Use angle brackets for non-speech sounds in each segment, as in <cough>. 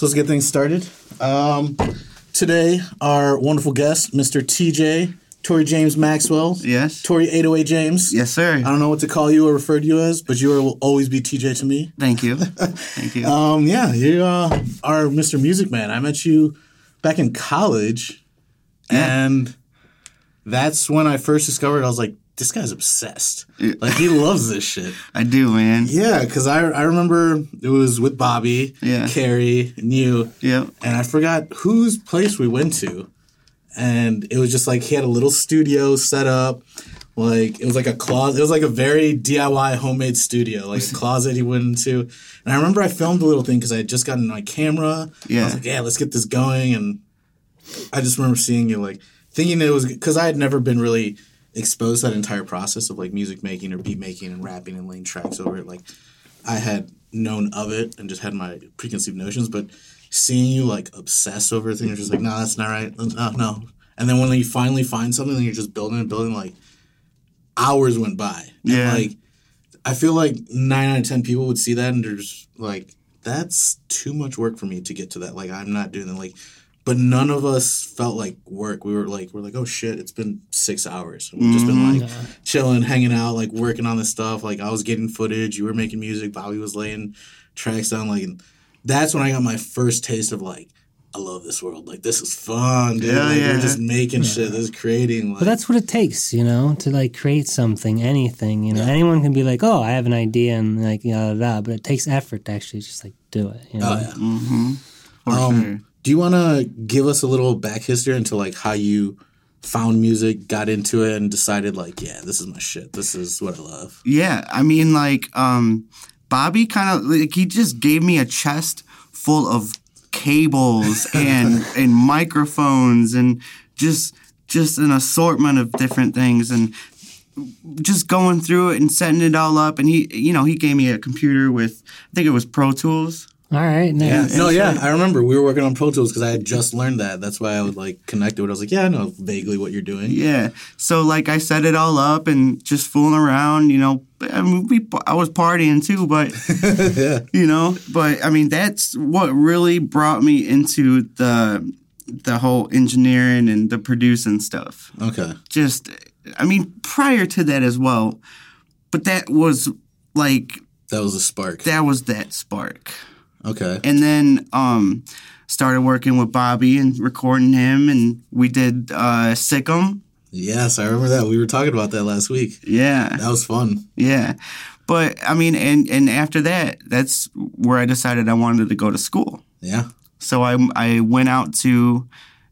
cool. All right. So let's get things started. Um, today, our wonderful guest, Mr. TJ, Tory James Maxwell. Yes. Tory 808 James. Yes, sir. I don't know what to call you or refer to you as, but you will always be TJ to me. Thank you. <laughs> Thank you. Um, yeah, you uh, are Mr. Music Man. I met you back in college, Yeah. and that's when I first discovered I was like, this guy's obsessed. Like, he loves this shit. <laughs> I do, man. Yeah, because I, I remember it was with Bobby, Yeah. Carrie, and you, Yep. and I forgot whose place we went to. And it was just like he had a little studio set up. Like it was like a closet. It was like a very DIY homemade studio, like a <laughs> closet he went into. And I remember I filmed a little thing because I had just gotten my camera. I Yeah. was like, yeah, let's get this going. And I just remember seeing you like thinking it was because I had never been really exposed to that entire process of like music making or beat making and rapping and laying tracks over it. Like I had known of it and just had my preconceived notions, but seeing you like obsess over things, just like, no, that's not right. No, no. And then when you finally find something and you're just building and building, like hours went by. And, Yeah. like I feel like nine out of ten people would see that and they're just like, that's too much work for me to get to that. Like I'm not doing that. Like but none of us felt like work. We were like, we're like, oh shit, it's been six hours. And we've just been like chilling, hanging out, like working on this stuff. Like I was getting footage, you were making music, Bobby was laying tracks down. Like that's when I got my first taste of like, I love this world. Like this is fun, dude. Yeah, like, yeah. We're just making shit. This is creating. Like, But that's what it takes, you know, to like create something, anything. You know, anyone can be like, "Oh, I have an idea," and like, da, da, da, but it takes effort to actually just like do it. You know? oh yeah. For Um, sure. Do you want to give us a little back history into like how you found music, got into it, and decided like, yeah, this is my shit. This is what I love. Yeah. I mean, like, um, Bobby kind of like he just gave me a chest full of cables <laughs> and and microphones and just just an assortment of different things and just going through it and setting it all up and he you know he gave me a computer with I think it was Pro Tools All right, nice. No, yeah, I remember we were working on Pro Tools because I had just learned that. That's why I would like connect to it. I was like, yeah, I know vaguely what you're doing. Yeah. So like I set it all up and just fooling around, you know. I mean, we, I was partying too, but <laughs> yeah. you know, but I mean, that's what really brought me into the the whole engineering and the producing stuff. Okay. Just, I mean, prior to that as well, but that was like That was a spark. that was that spark. Okay. And then um started working with Bobby and recording him and we did uh Sick'em. Yes, I remember that. We were talking about that last week. Yeah. That was fun. Yeah. But I mean, and and after that, that's where I decided I wanted to go to school. Yeah. So I I went out to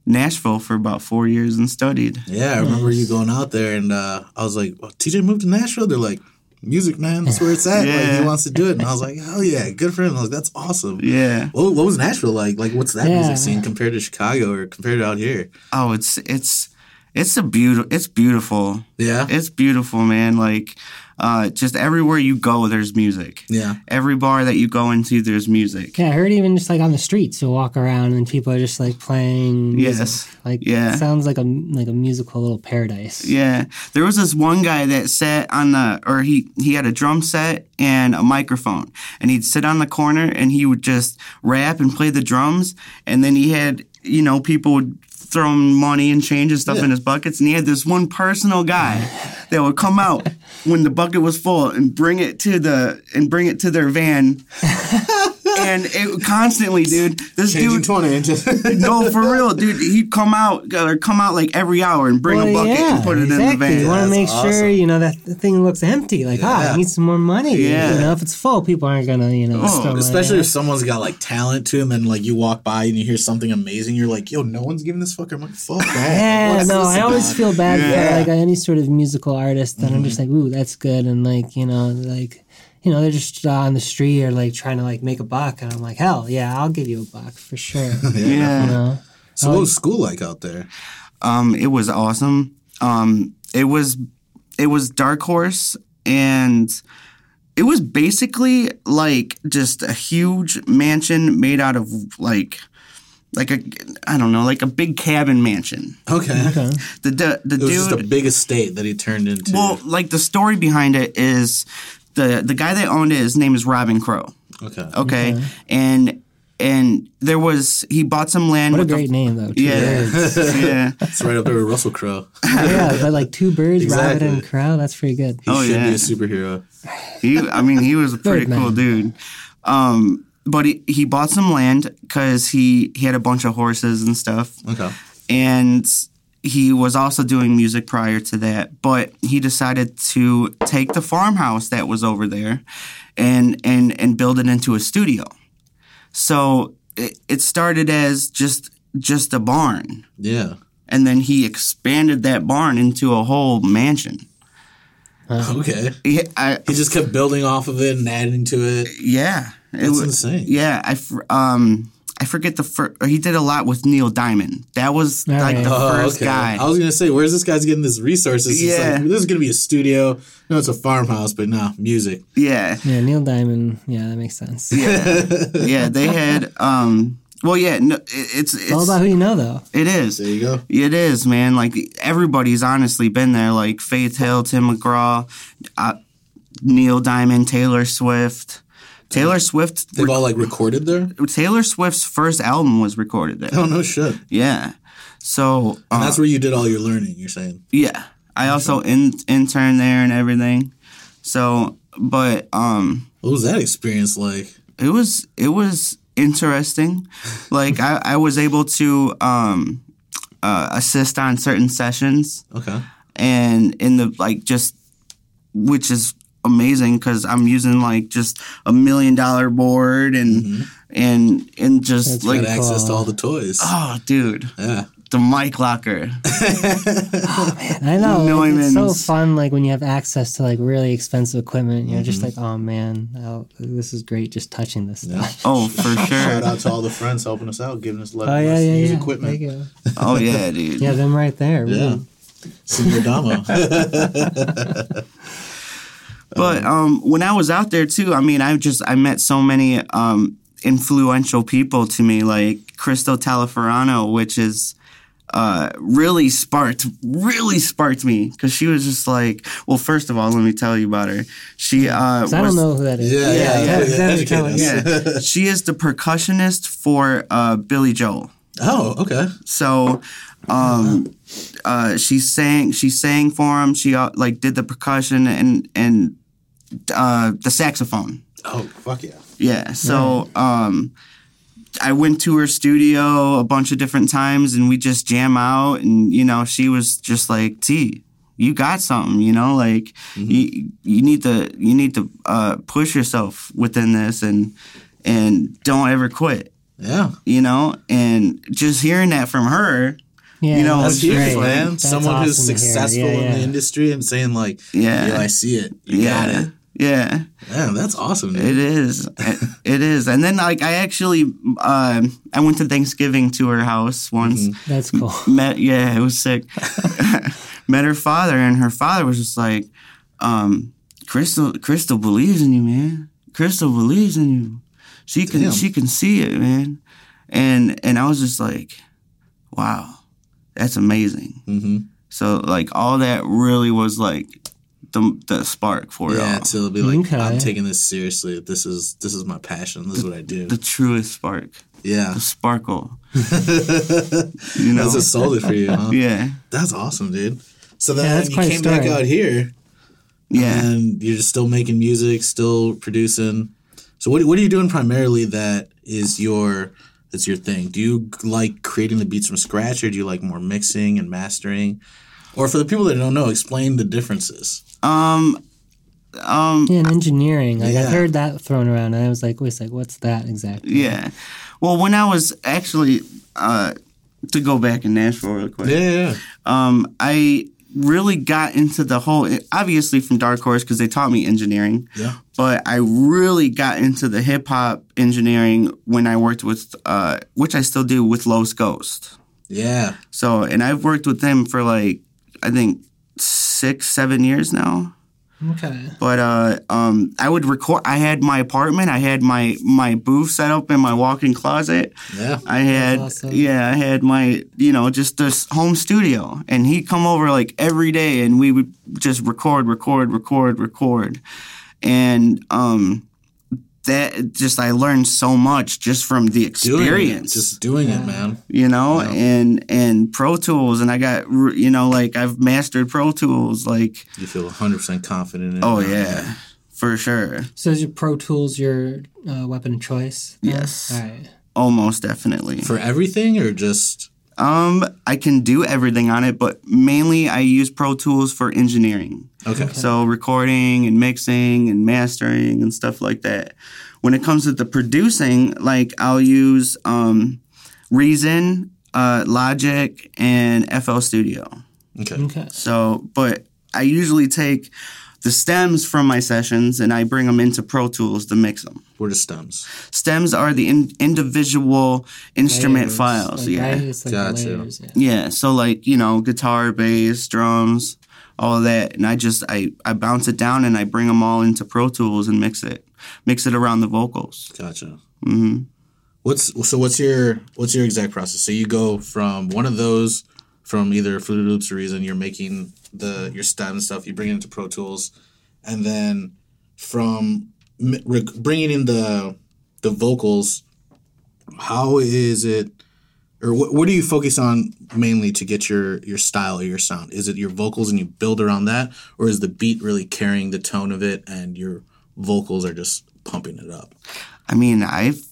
Nashville for about four years and studied. Yeah, I remember you going out there and uh, I was like, well, TJ moved to Nashville. They're like, music, man. That's where it's at. Like, he wants to do it. And I was like, hell yeah, good for him. I was like, that's awesome. Yeah. What, what was Nashville like? Like, what's that Yeah. music scene compared to Chicago or compared to out here? Oh, it's it's it's a beautiful. It's beautiful. Yeah. It's beautiful, man. Like, uh, just everywhere you go, there's music. Yeah. Every bar that you go into, there's music. Yeah, I heard even just like on the streets, you'll walk around and people are just like playing. Music. Yes. Like Yeah. it sounds like a like a musical little paradise. Yeah, there was this one guy that sat on the, or he he had a drum set and a microphone, and he'd sit on the corner and he would just rap and play the drums, and then he had you know people would throw him money and change and stuff in his buckets, and he had this one personal guy that would come out when the bucket was full and bring it to the and bring it to their van. <laughs> And it constantly, dude. This Changing dude, 20 inches. <laughs> no, for real, dude. He'd come out or come out like every hour and bring a bucket yeah, and put it exactly. in the van. You want to That's make sure you know that the thing looks empty. Like, ah, Yeah. I need some more money. Yeah. You know, if it's full, people aren't gonna, you know, Oh, throw money Especially if someone's got like talent to them and like you walk by and you hear something amazing, you're like, yo, no one's giving this fucker money. Fuck that. Yeah, What's no, this I always about? feel bad Yeah. for like any sort of musical artist that I'm just like, ooh, that's good, and like you know, like you know, they're just uh, on the street or like trying to like make a buck, and I'm like, hell yeah, I'll give you a buck for sure. <laughs> you Yeah. know, So, what was school like out there? Um, it was awesome. Um, it was it was Dark Horse and it was basically like just a huge mansion made out of like like a I don't know, like a big cabin mansion. Okay. okay. The the, the It was dude just a big estate that he turned into. Well, like the story behind it is the the guy that owned it. His name is Robin Crow, Okay. Okay, Okay. and and there was he bought some land. What a with the- great name though. Two Yeah. birds. <laughs> yeah. It's right up there with Russell Crowe. <laughs> yeah, but like two birds, rabbit Exactly. and crow. That's pretty good. He Oh, should yeah. be a superhero. He, I mean, he was a <laughs> pretty Birdman. cool dude. Um, but he, he bought some land because he, he had a bunch of horses and stuff. Okay. And he was also doing music prior to that. But he decided to take the farmhouse that was over there and, and, and build it into a studio. So it, it started as just just a barn. Yeah. And then he expanded that barn into a whole mansion. Okay. He, I, He just kept building off of it and adding to it. Yeah, it That's was insane. Yeah, I um I forget the first. He did a lot with Neil Diamond. That was All like right. the Oh, first okay. guy. I was gonna say, where's this guy's getting this resources? It's Yeah. like, this is gonna be a studio. No, it's a farmhouse, but no, music. yeah, Yeah, Neil Diamond. Yeah, that makes sense. yeah, <laughs> yeah. They had um. Well, yeah. No, it, it's it's All about who you know, though. it is. There you go. It is, man. Like everybody's honestly been there. Like Faith Hill, Tim McGraw, uh, Neil Diamond, Taylor Swift. Taylor Swift. They've all like recorded there. Taylor Swift's first album was recorded there. Oh no shit. Yeah. So And uh, that's where you did all your learning. You're saying. Yeah, I also in, interned there and everything. So, but um, What was that experience like? it was it was interesting. <laughs> like I, I was able to um, uh, assist on certain sessions Okay. and in the like just which is amazing because I'm using like just a million dollar board and and and just That's like Got access to all the toys. oh dude Yeah. the mic locker <laughs> oh man, <laughs> I know. It's so fun, like when you have access to like really expensive equipment. You're Mm-hmm. just like, oh man, oh, this is great. Just touching this stuff. oh for <laughs> sure. Shout out to all the friends helping us out, giving us Oh yeah, yeah, use yeah. equipment. There you oh yeah dude Yeah, them right there. Yeah. Ooh. Senior Damo. But um, when I was out there too, I mean, I just I met so many um, influential people to me, like Crystal Taliefero, which is uh, really sparked, really sparked me because she was just like, well, first of all, let me tell you about her. She uh, 'Cause I don't know who that is. Yeah, yeah, yeah, that- yeah, that- educate us. Yeah, she is the percussionist for uh, Billy Joel. oh, okay. So, um, uh, she sang. She sang for him. She uh, like did the percussion and and uh, the saxophone. Oh, fuck yeah. Yeah. So, um, I went to her studio a bunch of different times, and we just jam out. And you know, she was just like, "T, you got something. You know, like you you need to you need to uh, push yourself within this, and and don't ever quit." Yeah. You know, and just hearing that from her. Yeah, You know, that's That's huge, great. man. That's Someone who's awesome to hear. successful Yeah, in the industry and saying like, Yeah. "Yeah, I see it. You yeah. got it." Yeah. Man, that's awesome. Dude. It is. it is. And then like I actually uh, I went to Thanksgiving to her house once. That's cool. Met yeah, it was sick. <laughs> Met her father and her father was just like, um, Crystal Crystal believes in you, man. Crystal believes in you. She can Damn. she can see it, man. And and I was just like, wow, that's amazing. Mm-hmm. So like all that really was like the the spark for it Yeah, all. to be like, Okay. I'm taking this seriously. This is this is my passion. This is what I do. the truest spark. Yeah, the sparkle. <laughs> You know, that's what sold it for you, huh? yeah, That's awesome, dude. So then Yeah, you came back out here, yeah. and you're just still making music, still producing. So what what are you doing primarily that is your that's your thing? Do you like creating the beats from scratch, or do you like more mixing and mastering? Or for the people that don't know, explain the differences. Um, um, Yeah, and engineering. Like Yeah. I've heard that thrown around, and I was like, wait a sec, what's that exactly? yeah. Well, when I was actually uh, to go back in Nashville real quick, Yeah, yeah. um, I really got into the whole obviously from Dark Horse because they taught me engineering. Yeah. But I really got into the hip hop engineering when I worked with, uh, which I still do with Los Ghost. Yeah. So, and I've worked with them for like, I think six, seven years now. Okay. But uh, um, I would record. I had my apartment. I had my my booth set up in my walk-in closet. Yeah. I had awesome. yeah. I had my you know just this home studio, and he'd come over like every day, and we would just record, record, record, record, and um, that just I learned so much just from the experience it, just doing it, man. you know and and pro tools and i got you know like i've mastered pro tools like You feel 100 percent confident in oh now. yeah for sure So is your Pro Tools your uh, weapon of choice? then? Yes. All right. almost definitely For everything or just um i can do everything on it but mainly i use pro tools for engineering okay. so recording and mixing and mastering and stuff like that when it comes to the producing like i'll use um reason uh logic and fl studio Okay. Okay. So, but I usually take the stems from my sessions and I bring them into Pro Tools to mix them. What are stems? Stems are the in, individual instrument Layers, files. like, yeah. right? Like Gotcha. layers, yeah. Yeah. So like, you know, guitar, bass, drums, all of that. And I just, I, I bounce it down and I bring them all into Pro Tools and mix it, mix it around the vocals. Gotcha. hmm What's so? What's your what's your exact process? So you go from one of those, from either Fruity Loops or Reason. You're making the your stem stuff. You bring it into Pro Tools, and then from bringing in the the vocals. How is it, or what, what do you focus on mainly to get your your style or your sound? Is it your vocals and you build around that, or is the beat really carrying the tone of it and your vocals are just pumping it up? I mean, I've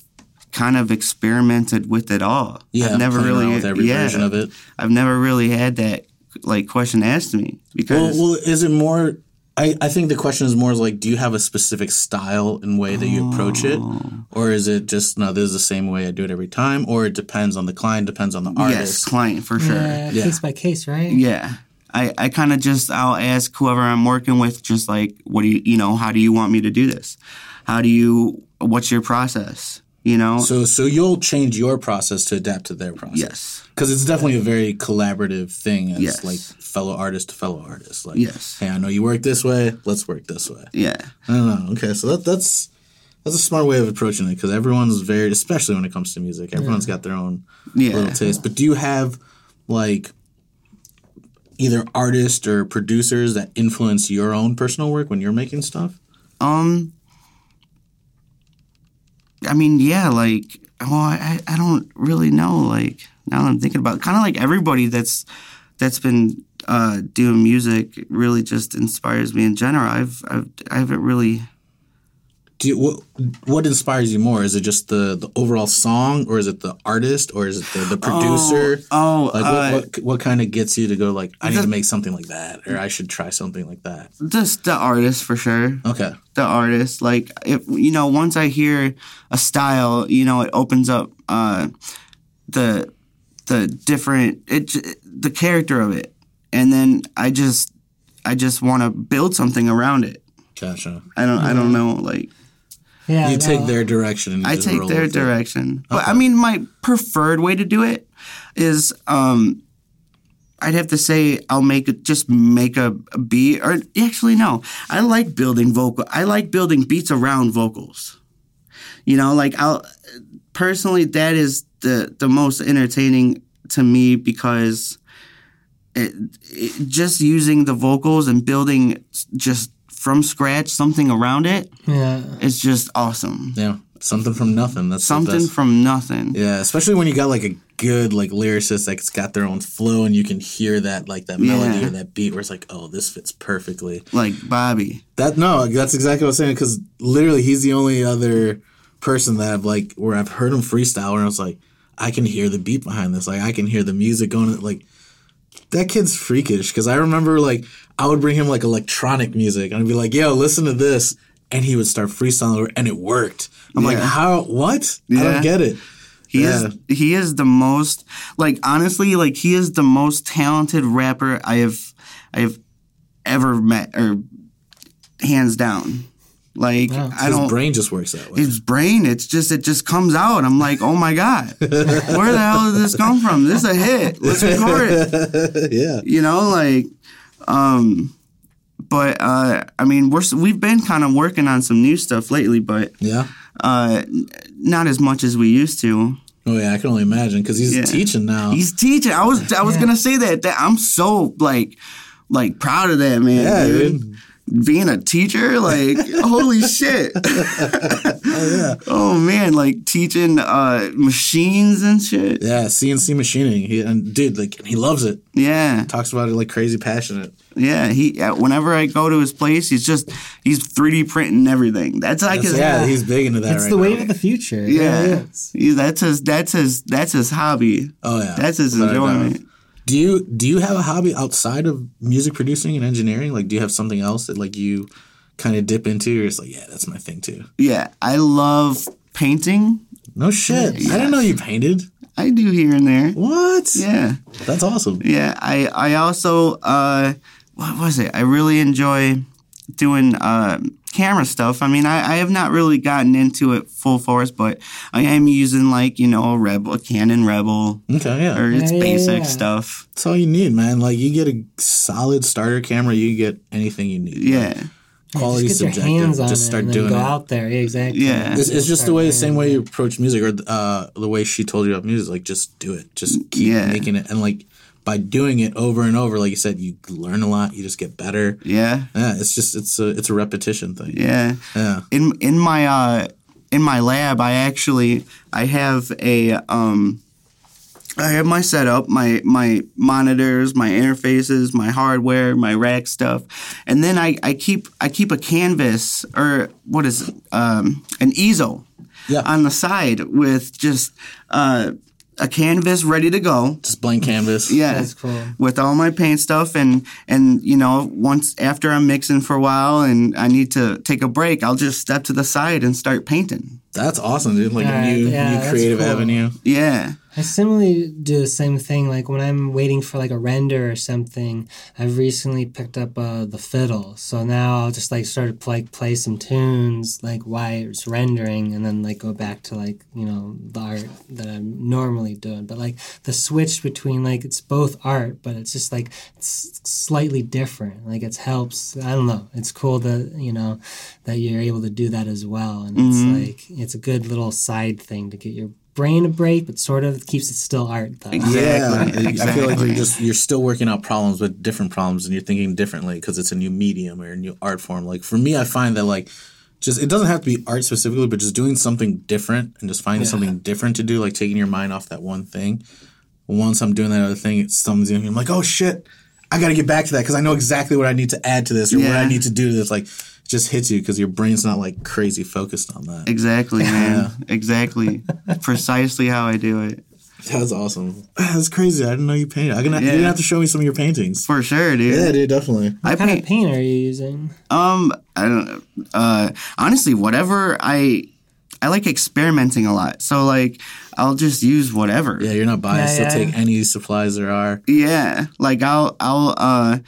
kind of experimented with it all. I've never really, with every yeah, version of it. I've never really had that like question asked to me because well, is it more? I, I think the question is more like, do you have a specific style and way that you approach it, Oh. or is it just no? This is the same way I do it every time, or it depends on the client, depends on the yes, artist. client for sure. Yeah, Yeah. case by case, right? Yeah. I, I kind of just I'll ask whoever I'm working with just like what do you you know how do you want me to do this how do you what's your process you know So so you'll change your process to adapt to their process. yes because it's definitely a very collaborative thing as Yes. like fellow artist to fellow artist. Like, Yes. hey, I know you work this way. Let's work this way. yeah I don't know. Okay, so that that's that's a smart way of approaching it because everyone's very, especially when it comes to music, everyone's got their own Yeah. little taste. But do you have like either artists or producers that influence your own personal work when you're making stuff? um I mean yeah like well I, I don't really know like now that I'm thinking about kind of like everybody that's that's been uh, doing music really just inspires me in general. I've, I've I haven't really Do you, what what inspires you more? Is it just the the overall song, or is it the artist, or is it the, the producer? oh like uh, what, what what kind of gets you to go like I need the- to make something like that, or I should try something like that? just the artist for sure Okay, the artist. Like if you know, once I hear a style, you know, it opens up uh, the the different it the character of it, and then I just I just want to build something around it. gotcha. I don't I don't know like Yeah, You take their direction. And I take their with it. direction, but I mean my preferred way to do it is um. I'd have to say I'll make it just make a, a beat or actually no. I like building vocal. I like building beats around vocals. You know, like I'll personally that is the the most entertaining to me because it, it, just using the vocals and building just from scratch something around it Yeah. it's just awesome. Yeah, something from nothing. That's Something from nothing. Yeah, especially when you got like a good like lyricist that's got their own flow and you can hear that like that melody Yeah. or that beat where it's like, oh, this fits perfectly. Like Bobby. That no, that's exactly what I was saying because literally he's the only other person that I've like where I've heard him freestyle where I was like, I can hear the beat behind this. Like I can hear the music going. Like that kid's freakish because I remember like I would bring him like electronic music and I'd be like, yo, listen to this. And he would start freestyling and it worked. I'm like, how? What? I don't get it. He Yeah. is he is the most like honestly like he is the most talented rapper I have I have ever met or hands down. Like Wow. I His don't brain just works that way. his brain it's just it just comes out. I'm like, "Oh my god. Where the hell did this come from? This is a hit. Let's record it." <laughs> yeah. You know like um but uh I mean we're we've been kind of working on some new stuff lately but Yeah. uh not as much as we used to. Oh yeah, I can only imagine because he's Yeah. teaching now. He's teaching. I was I was Yeah. gonna say that that I'm so like like proud of that man. yeah, dude. dude. Being a teacher, like holy shit. <laughs> Oh yeah. Oh man, like teaching uh machines and shit. Yeah, CNC machining. He and dude, like he loves it. Yeah. Talks about it like crazy passionate. Yeah, he. uh, Whenever I go to his place, he's just he's 3D printing everything. That's like That's- his. yeah, he's big into that It's right the now. wave of the future. It Yeah, really that's his. That's his. That's his hobby. Oh yeah, That's his Without a doubt. enjoyment. Do you do you have a hobby outside of music producing and engineering? Like, do you have something else that like you kind of dip into? You're just like, yeah, that's my thing too. Yeah, I love painting. No shit. I didn't know you painted. I do here and there. What? Yeah, That's awesome. yeah. I I also uh, what was it? I really enjoy doing uh camera stuff. I mean, I, I have not really gotten into it full force, but I am using like you know a Rebel, a Canon Rebel, Okay, yeah. or it's Yeah, yeah, basic yeah. stuff. That's all you need, man. Like you get a solid starter camera, you get anything you need. Yeah, Quality just get subjective. your hands on Just it start and doing go it. out there. Yeah, exactly. Yeah. It's, it's just the way, the same way you approach music, or uh, the way she told you about music. Like, just do it. Just keep Yeah. making it, and like by doing it over and over, like you said, you learn a lot. You just get better. yeah, Yeah, it's just it's a it's a repetition thing. yeah. Yeah. in in my uh in my lab I actually I have a um I have my setup, my my monitors, my interfaces, my hardware, my rack stuff, and then I, I keep I keep a canvas or what is it? Um, an easel Yeah. on the side with just uh, a canvas ready to go. Just blank canvas. Yeah, That's cool. with all my paint stuff and and you know once after I'm mixing for a while and I need to take a break, I'll just step to the side and start painting. That's awesome, dude. Like Yeah, a new yeah, new creative cool. avenue. Yeah, I similarly do the same thing. Like when I'm waiting for like a render or something, I've recently picked up uh, the fiddle. So now I'll just like start to play, play some tunes like while it's rendering, and then like go back to like you know the art that I'm normally doing. But like the switch between like it's both art, but it's just like it's slightly different. Like it helps. I don't know. It's cool that you know that you're able to do that as well, and it's like it's a good little side thing to get your brain a break, but sort of keeps it still art though. Exactly, Yeah, I feel like you're just you're still working out problems with different problems, and you're thinking differently because it's a new medium or a new art form. Like for me, I find that like just it doesn't have to be art specifically, but just doing something different and just finding something different to do, like taking your mind off that one thing. Once I'm doing that other thing, it stumbles in. I'm like, oh shit, I got to get back to that because I know exactly what I need to add to this or what I need to do to this. Like, it just hits you because your brain's not like crazy focused on that. exactly, <laughs> man, exactly, precisely how I do it. That's awesome. <sighs> That's crazy. I didn't know you painted. I'm gonna you're gonna have to show me some of your paintings. For sure, dude. Yeah, dude, definitely. I What kind paint. of paint are you using? Um, I don't. Uh, honestly, whatever I. I like experimenting a lot, so like I'll just use whatever. Yeah, you're not biased. Yeah, You'll take any supplies there are. Yeah, like I'll I'll uh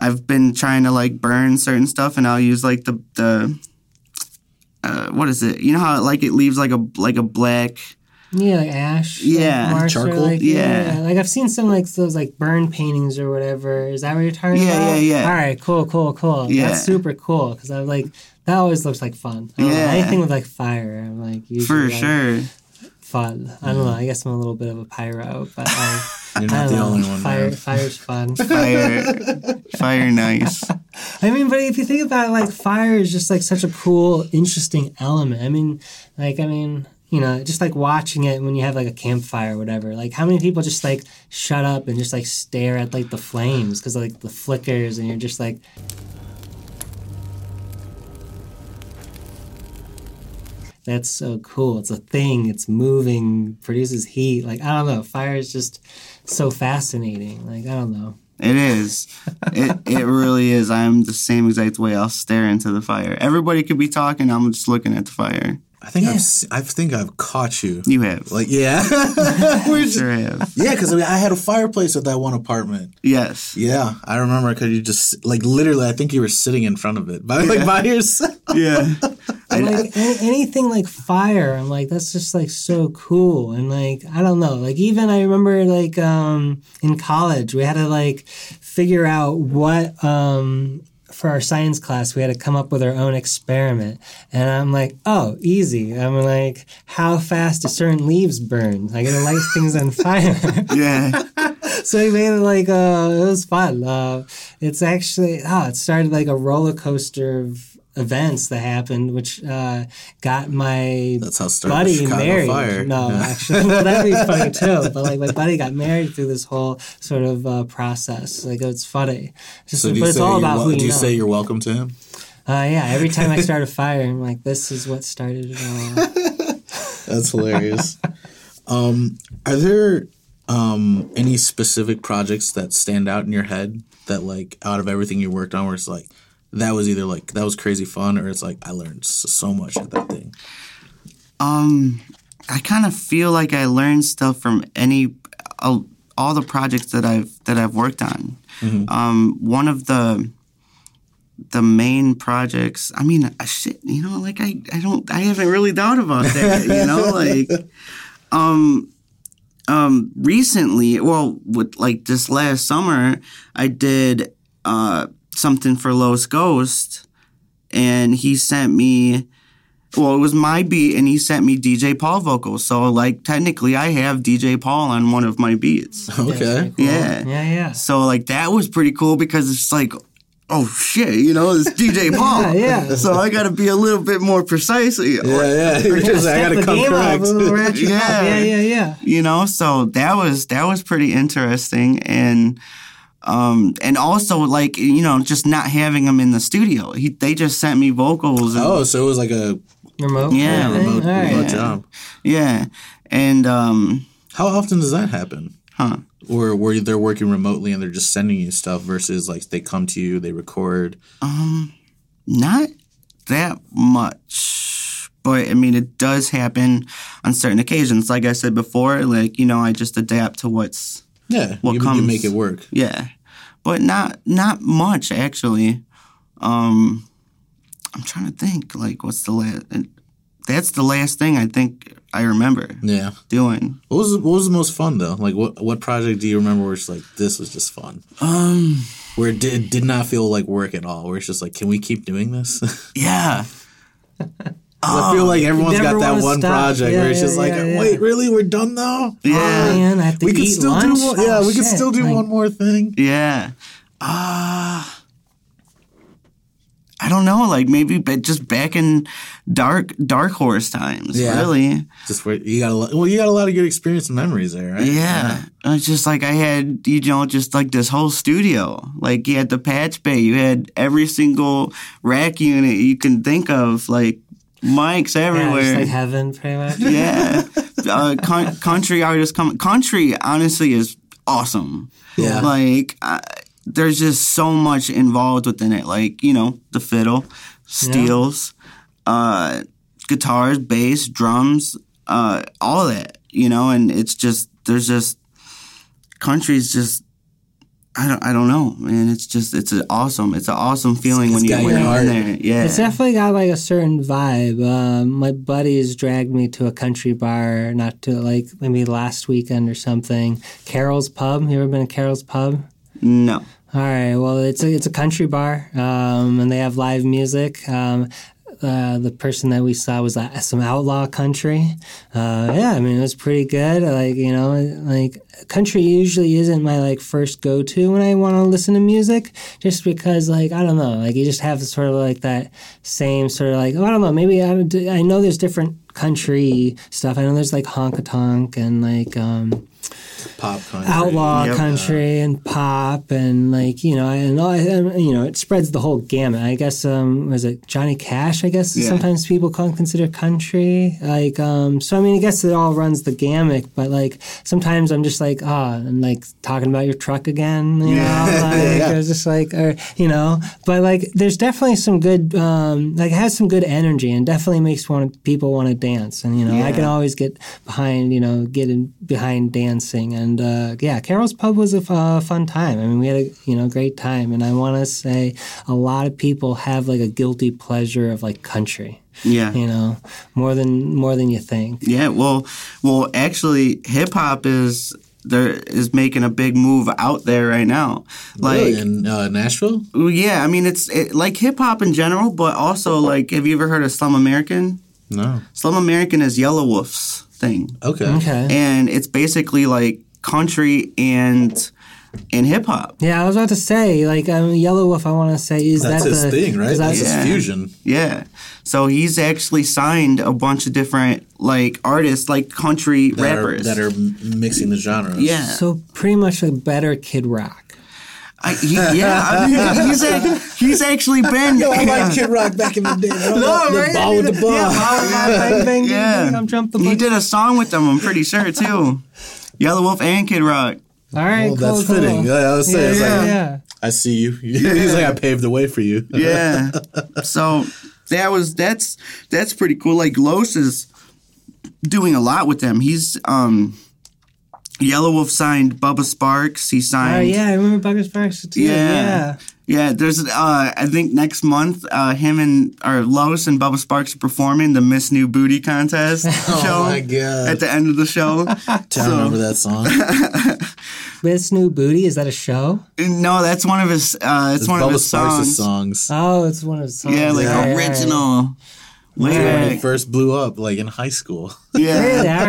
I've been trying to like burn certain stuff and I'll use like the the uh what is it? You know how like it leaves like a like a black Yeah, like ash. Yeah, like charcoal? Like, Yeah. Like I've seen some like those like burn paintings or whatever. Is that what you're talking Yeah, about? yeah, yeah. All right, cool, cool, cool. Yeah. That's super cool because I am like that always looks like fun. I don't know, Yeah. anything with like fire, I'm like for like, sure. fun. I don't know. I guess I'm a little bit of a pyro, but like, You're I not don't the know. only one. Fire, man. fire's fun. <laughs> Fire fire nice. I mean, but if you think about it, like fire is just like such a cool, interesting element. I mean, like I mean, you know, just like watching it when you have like a campfire or whatever. Like how many people just like shut up and just like stare at like the flames because like the flickers and you're just like. That's so cool. It's a thing. It's moving, produces heat. Like I don't know. Fire is just so fascinating. Like I don't know. It is. It it really is. I'm the same exact way. I'll stare into the fire. Everybody could be talking. I'm just looking at the fire. I think I've I think I've caught you. You have. Like yeah, <laughs> We're just- sure have. yeah, because I, mean, I had a fireplace at that one apartment. Yes. Yeah, I remember because you just like literally. I think you were sitting in front of it, by like by yourself. Yeah. <laughs> I, like a- anything like fire i'm like that's just like so cool and like i don't know like even i remember like um in college we had to like figure out what um for our science class we had to come up with our own experiment and i'm like oh easy i'm like how fast do certain leaves burn i gotta light things on fire <laughs> yeah. <laughs> so we made it like uh, it was fun. Uh, it's actually oh, it started like a roller coaster of events that happened, which uh, got my That's how buddy married. Fire. No, Yeah. actually, <laughs> well, that'd be <laughs> funny too. But like my buddy got married through this whole sort of uh, process. Like it's funny. Just, So but it's all about wel- who you do you know. say you're welcome to him? Uh, yeah, every time I start a <laughs> fire, I'm like, this is what started it all. That's hilarious. um, are there um, any specific projects that stand out in your head that, like, out of everything you worked on, where it's like that was either like that was crazy fun, or it's like I learned so, much at that thing. Um, I kind of feel like I learned stuff from any all, all the projects that I've that I've worked on. Um, one of the the main projects. I mean, uh, shit. You know, like I I don't I haven't really thought about that. you know, <laughs> like um um recently well with like this last summer i did uh something for los ghost and he sent me well it was my beat and he sent me dj paul vocals so like technically i have dj paul on one of my beats <laughs> Okay. yeah Yeah, yeah. so like that was pretty cool because it's like oh shit you know it's dj <laughs> paul Yeah, yeah. so i gotta be a little bit more precise Yeah, yeah. <laughs> You're just, I Step gotta come game up correct. a little ratchet Yeah. yeah, yeah, yeah. you know so that was that was pretty interesting and um and also like you know just not having him in the studio he, they just sent me vocals and, Oh, so it was like a Remote. Yeah, kind of thing? remote, All right. remote Yeah. job. yeah and um How often does that happen? huh Or where they're working remotely and they're just sending you stuff versus like they come to you, they record. um not that much but i mean it does happen on certain occasions like i said before like you know i just adapt to what's Yeah, What you, you make it work. Yeah, but not not much actually. Um, I'm trying to think. Like, what's the last? That's the last thing I think I remember Yeah. doing. What was what was the most fun though? Like what what project do you remember where it's like this was just fun? Um, Where it did did not feel like work at all. Where it's just like, can we keep doing this? <laughs> yeah. I feel like everyone's got that one stop. project Yeah, where it's yeah, just like, yeah, yeah. wait, really? We're done though? Yeah. Oh, man, I have to we could still lunch? do one. Yeah, Oh, we could still do Like, one more thing. Yeah. Ah. I don't know, like maybe but just back in dark dark horse times, Yeah. really. Just where you got a lot. Well, you got a lot of good experience and memories there, right? Yeah. It's just like I had, you know, just like this whole studio. Like you had the patch bay, you had every single rack unit you can think of, like mics Yeah, everywhere. just like heaven, pretty much. Yeah. uh, con- country artists come. Country, honestly, is awesome. Yeah. Like, uh, there's just so much involved within it. Like, you know, the fiddle, steels, uh, guitars, bass, drums, uh, all that, you know, and it's just, there's just, country's just, I don't, I don't know, man. It's just, it's an awesome, it's an awesome feeling It's when you got when you're in there. Yeah. It's definitely got like a certain vibe. Um, my buddies dragged me to a country bar, not to like maybe last weekend or something. Carol's Pub. You ever been to Carol's Pub? no. All right. Well, it's a it's a country bar, um, and they have live music. Um, uh, the person that we saw was some outlaw country. Uh, yeah, I mean it was pretty good. Like you know, like country usually isn't my like first go to when I want to listen to music, just because like I don't know, like you just have sort of like that same sort of like oh, I don't know, maybe I, I know there's different country stuff. I know there's like honka tonk and like. Um, Pop country. outlaw Yep. country and pop and like you know and all, and, you know it spreads the whole gamut. I guess um was it Johnny Cash? I guess Yeah. sometimes people call consider country like um so I mean I guess it all runs the gamut. But like sometimes I'm just like ah and like talking about your truck again. You know, <laughs> like Yeah. I was just like or you know, but like there's definitely some good um like it has some good energy and definitely makes want people want to dance and you know I can always get behind you know getting behind dancing and uh, yeah carol's pub was a f- uh, fun time i mean we had a you know great time and i want to say a lot of people have like a guilty pleasure of like country Yeah. you know more than more than you think Yeah, well, well, actually, hip hop is there is making a big move out there right now. Like, Really? in uh, Nashville? yeah, I mean, it's it, like hip hop in general, but also like, have you ever heard of Slumerican? No. Slumerican is Yelawolf's thing, Okay. okay and it's basically like country and and hip hop. Yeah, I was about to say, like, um, Yelawolf. I want to say is That's that his the thing, right? That's That's, Yeah. his fusion. Yeah. So he's actually signed a bunch of different like artists, like country That rappers. are, that are mixing the genres. yeah. so pretty much a better Kid Rock. I, he, yeah. I mean, he's a, he's actually been. Yo, I like Kid Rock back in the day. Bro. No, the right? ball with the ball. Yeah, bang, bang, bang, Yeah. I'm Trump the He did a song with them. I'm pretty sure too. Yelawolf and Kid Rock. All right, Well, cool, that's cool. fitting. Yeah, I was saying, Yeah, it's yeah, like- yeah. I see you. <laughs> He's like, I paved the way for you. Yeah. so that was that's that's pretty cool. Like Los is doing a lot with them. He's um Yelawolf signed Bubba Sparxxx. He signed. Oh signed yeah, I remember Bubba Sparxxx too. Yeah. Yeah. Yeah, there's uh I think next month uh him and or Lois and Bubba Sparxxx are performing the Miss New Booty contest <laughs> Oh show my god! at the end of the show. <laughs> I so, remember that song. <laughs> Miss New Booty is that a show? No, that's one of his uh it's It's one of Bubba his Sparxxx' songs. songs. Oh, it's one of his songs. Yeah, like Right, right, right. original. Way When back. he first blew up, like in high school. <laughs> Yeah. Really? All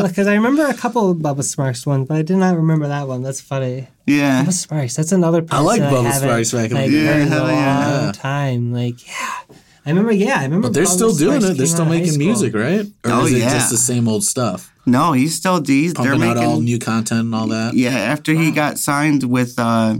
right. Because I, remember a couple of Bubba Sparxxx ones, but I did not remember that one. That's funny. Yeah. Bubba Sparxxx. That's another person like I Bubba haven't, Sparxxx back in the like, day. heard in Yeah, a hell yeah. long time. Like, yeah. I remember, yeah, I remember. But they're Bubba still doing Sparxxx it. They're still out of high making music, right? Or Oh, is it yeah. just the same old stuff? No, he's still these. They're Pumping out all new content and all that. Yeah, after he got signed with uh,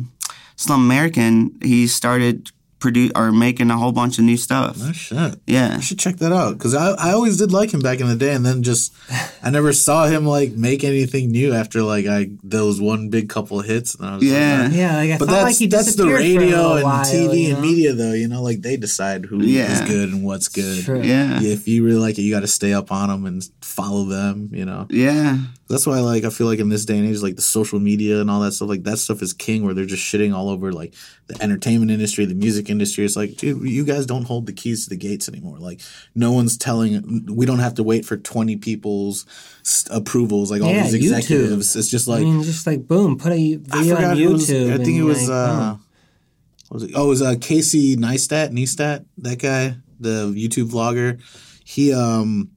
Slum American, he started produ- or making a whole bunch of new stuff. Oh shit. Yeah. I should check that out because I, I always did like him back in the day, and then just <laughs> I never saw him like make anything new after like I those one big couple hits. And I was Yeah. like, nah. Yeah, like I But felt that's like he that's the disappeared for a radio and while, TV you and media though. You know, like they decide who is Yeah. good and what's good. True. Yeah. If you really like it, you got to stay up on them and follow them. You know, Yeah. that's why like I feel like in this day and age, like the social media and all that stuff, like that stuff is king. Where they're just shitting all over like the entertainment industry, the music industry. It's like, dude, you guys don't hold the keys to the gates anymore. Like no one's telling. We don't have to wait for twenty people's approvals. Like all Yeah, these YouTube. executives. It's just like I mean, just like boom, put a video on it was. YouTube. I think it was. like, uh, oh. what was it? Oh, it was uh, Casey Neistat. Neistat, that guy, the YouTube vlogger. He um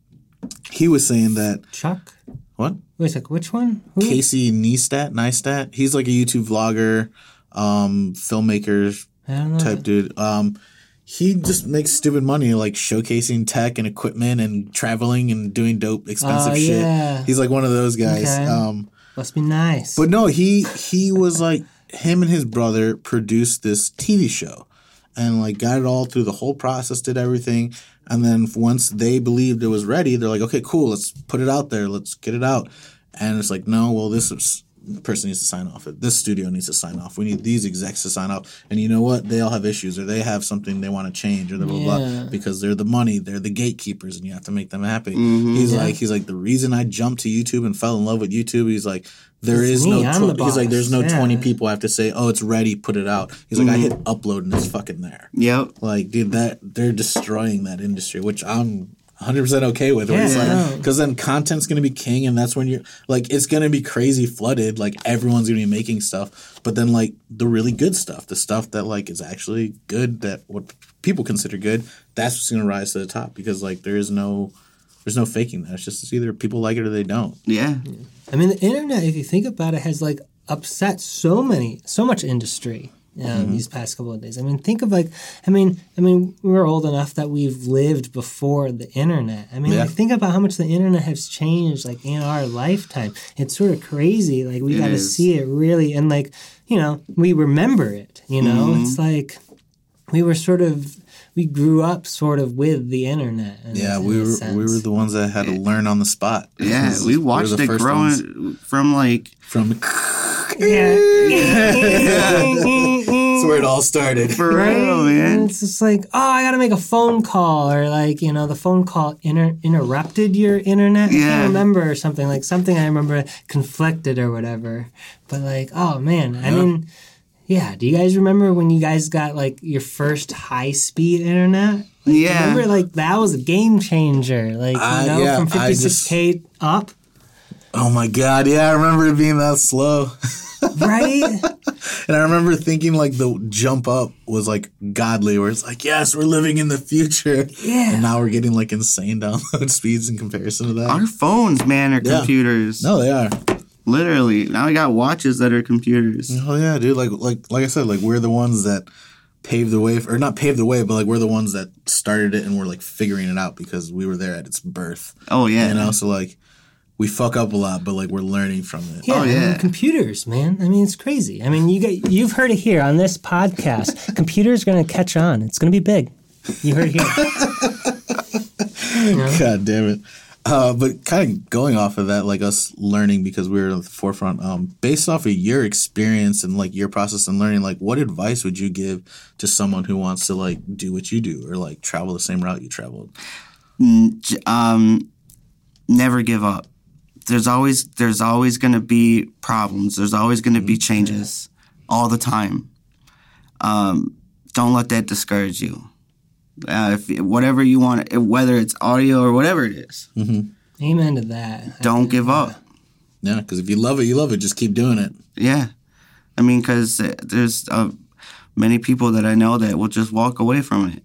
he was saying that Chuck. what Wait a sec, which one? Who? Casey Neistat, Neistat. He's like a YouTube vlogger, um, filmmaker I don't know. Type dude. Um, he just makes stupid money, like showcasing tech and equipment and traveling and doing dope, expensive Oh, shit. yeah. He's like one of those guys. Okay. Um, Must be nice. but no, he he was like him and his brother produced this TV show, and like got it all through the whole process, did everything, and then once they believed it was ready, they're like, okay, cool, let's put it out there, let's get it out, and it's like, no, well, this is person needs to sign off. This studio needs to sign off. We need these execs to sign off. And you know what? They all have issues, or they have something they want to change, or blah blah Yeah. blah, because they're the money, they're the gatekeepers, and you have to make them happy. Mm-hmm. He's like, he's like, the reason I jumped to YouTube and fell in love with YouTube. He's like, there It's is me, no. I'm the he's like, there's no boss. twenty people I have to say, oh, it's ready, put it out. He's like, I Mm-hmm. hit upload and it's fucking there. Yep. Like, dude, that they're destroying that industry, which I'm 100 percent okay with. Where it's Yeah, like, because then content's gonna be king, and that's when you're like, it's gonna be crazy flooded. Like everyone's gonna be making stuff, but then like the really good stuff, the stuff that like is actually good, that what people consider good, that's what's gonna rise to the top because like there is no. There's no faking that. It's just it's either people like it or they don't. Yeah. I mean, the internet, if you think about it, has like upset so many, so much industry. Um, Mm-hmm. These past couple of days. I mean, think of like, I mean, I mean, we're old enough that we've lived before the internet. I mean, Yeah. like, think about how much the internet has changed, like in our lifetime. It's sort of crazy. Like we got to see it really, and like, you know, we remember it. You know, Mm-hmm. it's like we were sort of, we grew up sort of with the internet. in a- Yeah, in we a were we were the ones that had to learn on the spot. Yeah. We watched the it growing ones from like from. <laughs> <laughs> Yeah. <laughs> That's where it all started. for right? real, And it's just like, oh, I gotta make a phone call, or like, you know, the phone call inter- interrupted your internet. I Yeah. can't remember or something like something I remember conflicted or whatever. But like, oh man, I mean, yeah. Do you guys remember when you guys got like your first high speed internet? Yeah. Remember, like that was a game changer. Like you Uh, know, yeah, from fifty six k up, Oh my god, yeah, I remember it being that slow. right? <laughs> And I remember thinking like the jump up was like godly, where it's like, yes, we're living in the future. Yeah. And now we're getting like insane download <laughs> speeds in comparison to that. Our phones, man, are Yeah. computers. no, they are. Literally, now we got watches that are computers. Oh yeah, dude. Like like like I said, like we're the ones that paved the way, for, or not paved the way, but like we're the ones that started it and we're like figuring it out because we were there at its birth. Oh yeah, and also like we fuck up a lot, but like we're learning from it. Yeah, Oh, I mean, computers, man. I mean, it's crazy. I mean, you get you've heard it here on this podcast. <laughs> computers are going to catch on. It's going to be big. You heard it here. <laughs> God damn it. Uh, but kind of going off of that, like us learning because we were at the forefront. Um, based off of your experience and like your process and learning, like what advice would you give to someone who wants to like do what you do or like travel the same route you traveled? Um, never give up. There's always there's always going to be problems. There's always going to be changes all the time. Um, don't let that discourage you. Uh, if whatever you want, whether it's audio or whatever it is, Amen to that. don't give up. Yeah, because if you love it, you love it. Just keep doing it. Yeah, I mean, because there's uh, many people that I know that will just walk away from it,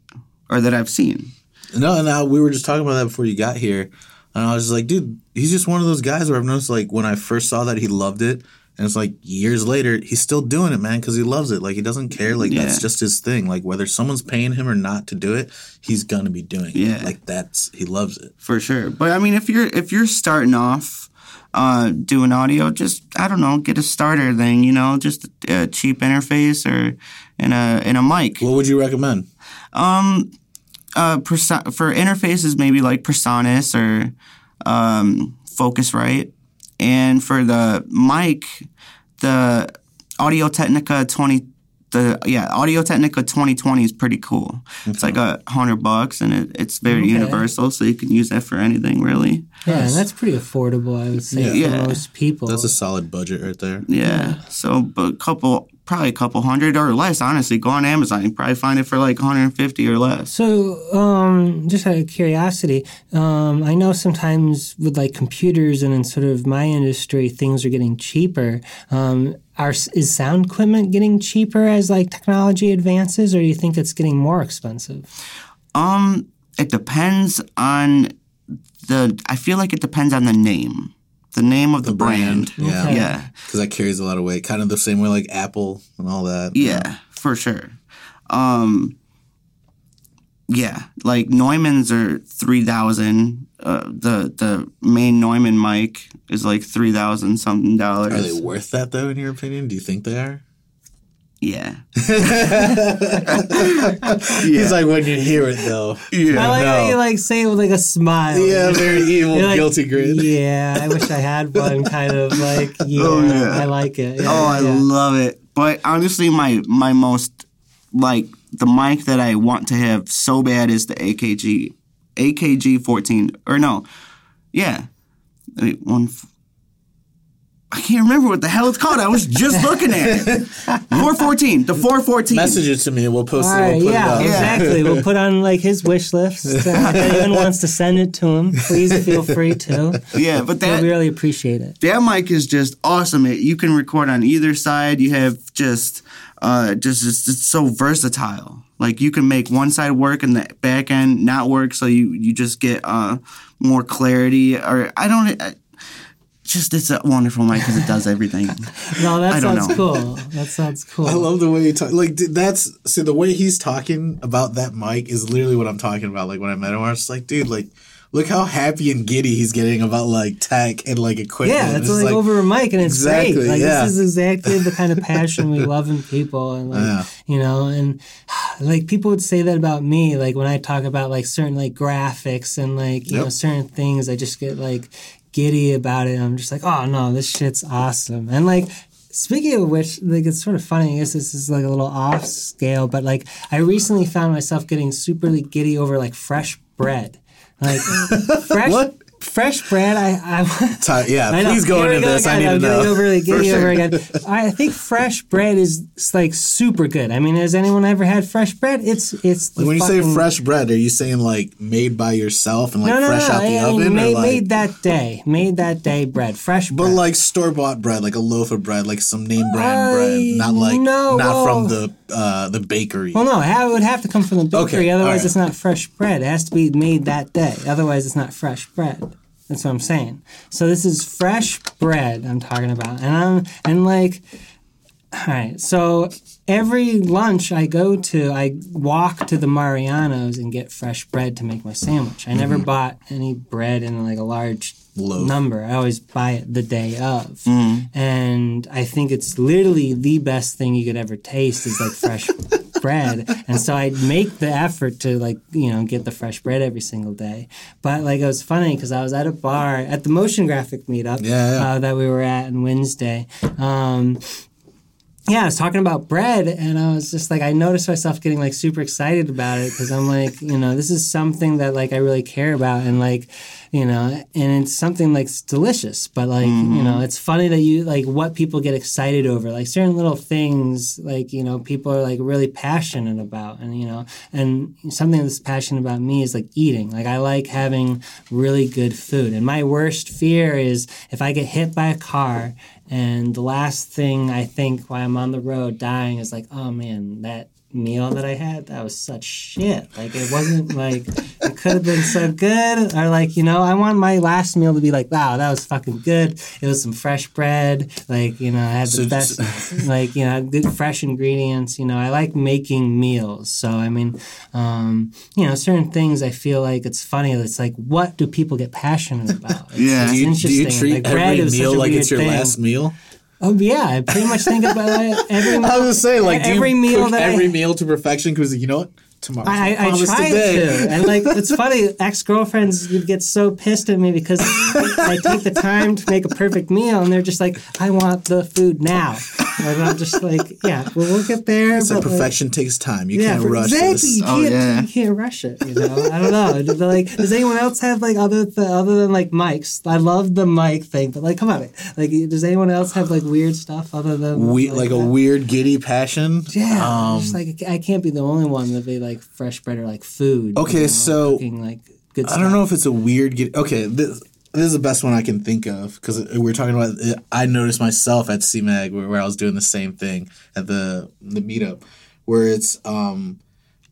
or that I've seen. No, and now we were just talking about that before you got here, and I was just like, dude, he's just one of those guys where I've noticed like when I first saw that he loved it, and it's like years later he's still doing it, man, because he loves it. Like he doesn't care. Like that's just his thing. Like whether someone's paying him or not to do it, he's gonna be doing it. Yeah. Like that's he loves it. for sure. But I mean, if you're if you're starting off uh, doing audio, just I don't know, get a starter thing. You know, just a cheap interface or in a in a mic. What would you recommend? Um, uh, perso- for interfaces, maybe like PreSonus or um, Focusrite, and for the mic, the Audio Technica twenty. The yeah, Audio Technica 2020 is pretty cool. It's like a hundred bucks, and it, it's very Okay. universal, so you can use that for anything really. Yeah, and that's pretty affordable, I would say, for Yeah. most people. That's a solid budget right there. Yeah. So, but a couple, probably a couple hundred or less. Honestly, go on Amazon. You probably find it for like 150 or less. So, um, just out of curiosity, um, I know sometimes with like computers and in sort of my industry, things are getting cheaper. Um, are, is sound equipment getting cheaper as like technology advances, or do you think it's getting more expensive? Um, it depends on the. I feel like it depends on the name, the name of the, brand. Yeah. Okay. Yeah. Because that carries a lot of weight. Kind of the same way like Apple and all that. Yeah, for sure. Um, yeah, like Neumann's are three thousand. Uh, the the main Neumann mic is like three thousand something dollars. Are they worth that though, in your opinion? Do you think they are? Yeah. <laughs> He's like, when you hear it though. Yeah. I like how no. you like say it with like a smile. Yeah, very evil, like, guilty grin. Yeah, I wish I had one. <laughs> Kind of like, oh, yeah, Oh, yeah. I like it. Yeah, Oh, I yeah. love it. But honestly, my my most like the mic that I want to have so bad is the AKG AKG fourteen or no, yeah, Wait, one. F- I can't remember what the hell it's called. I was just looking at it. <laughs> Four fourteen, the four fourteen. Message it to me. And we'll post All it. We'll put yeah, it out. exactly. We'll put on like his wish list. if anyone <laughs> wants to send it to him, please feel free to. Yeah, but We really appreciate it. that mic is just awesome. It, you can record on either side. You have just, uh, just it's, it's so versatile. Like you can make one side work and the back end not work, so you you just get uh more clarity. Or I don't. I, just it's a wonderful mic because it does everything. <laughs> No, that I sounds know. cool. That sounds cool. I love the way you talk. Like that's see the way he's talking about that mic is literally what I'm talking about. Like when I met him, I was just like, dude, like look how happy and giddy he's getting about like tech and like equipment. yeah, It's that's like, over a mic, and it's Exactly, great. Like yeah. this is exactly the kind of passion we love in people, and like Yeah. you know, and <sighs> like people would say that about me. Like when I talk about like certain like graphics and like you know certain things, I just get like giddy about it. I'm just like, oh no, this shit's awesome, and like. Speaking of which, like it's sort of funny. I guess this is like a little off scale, but like I recently found myself getting superly giddy over like fresh bread, like <laughs> fresh What? Fresh bread. I, I <laughs> yeah, I please go into this. I need I'm to know. overly giddy For over again. I think fresh bread is like super good. I mean, has anyone ever had fresh bread? It's it's the when you say fresh bread, are you saying like made by yourself and like No, no, fresh no. out the I oven, made, like? made that day, made that day bread, fresh but bread. like store bought bread, like a loaf of bread, like some name brand I- bread, not like no, not from the uh, the bakery. well, no, it would have to come from the bakery. Okay, otherwise, alright. it's not fresh bread. It has to be made that day. Otherwise, it's not fresh bread. That's what I'm saying. So this is fresh bread I'm talking about, and I'm and like, all right. So every lunch I go to, I walk to the Mariano's and get fresh bread to make my sandwich. I never mm-hmm. bought any bread in like a large Loaf. number. I always buy it the day of, and I think it's literally the best thing you could ever taste is like fresh <laughs> bread. And so I make the effort to like you know get the fresh bread every single day. But like it was funny because I was at a bar at the motion graphic meetup Yeah, yeah. Uh, that we were at on Wednesday. Um, yeah, I was talking about bread, and I was just like, I noticed myself getting like super excited about it because I'm like, you know, this is something that like I really care about, and like, you know, and it's something like it's delicious, but like, you mm-hmm. know, it's funny that you like what people get excited over, like certain little things, like you know, people are like really passionate about, and you know, and something that's passionate about me is like eating. Like I like having really good food, and my worst fear is if I get hit by a car and the last thing I think while I'm on the road dying is like, oh man, that meal that I had, that was such shit. Like it wasn't like it could have been so good. Or like, you know, I want my last meal to be like, wow, that was fucking good. It was some fresh bread. Like, you know, I had the So best like, you know, good fresh ingredients. You know, I like making meals. So I mean, um, you know, certain things I feel like it's funny. It's like what do people get passionate about? It's, Yeah. it's Do you, do interesting. you treat like every meal like it's your thing. last meal? Oh yeah, I pretty much think about it every. <laughs> I was just saying, like, do every you meal cook that I- every meal to perfection? Because you know what, tomorrow. I, I, I try to, and like <laughs> it's funny. Ex girlfriends would get so pissed at me because I take the time to make a perfect meal, and they're just like, "I want the food now," <laughs> and I'm just like, "Yeah, well, we'll get there." So but, like, perfection takes time. You yeah, can't rush exactly. this. You Oh, can't, yeah. you can't rush it. You know, I don't know. But, Like, does anyone else have like other th- other than like mics? I love the mic thing, but like, come on, like, does anyone else have like weird stuff other than We, like a that? weird giddy passion. Yeah, Um, just like I can't be the only one that be like fresh bread or like food. Okay, you know, so- cooking, like good. I don't know if it's a weird get. Okay, this, this is the best one I can think of because we are talking about. I noticed myself at CMAG where, where I was doing the same thing at the the meetup, where it's um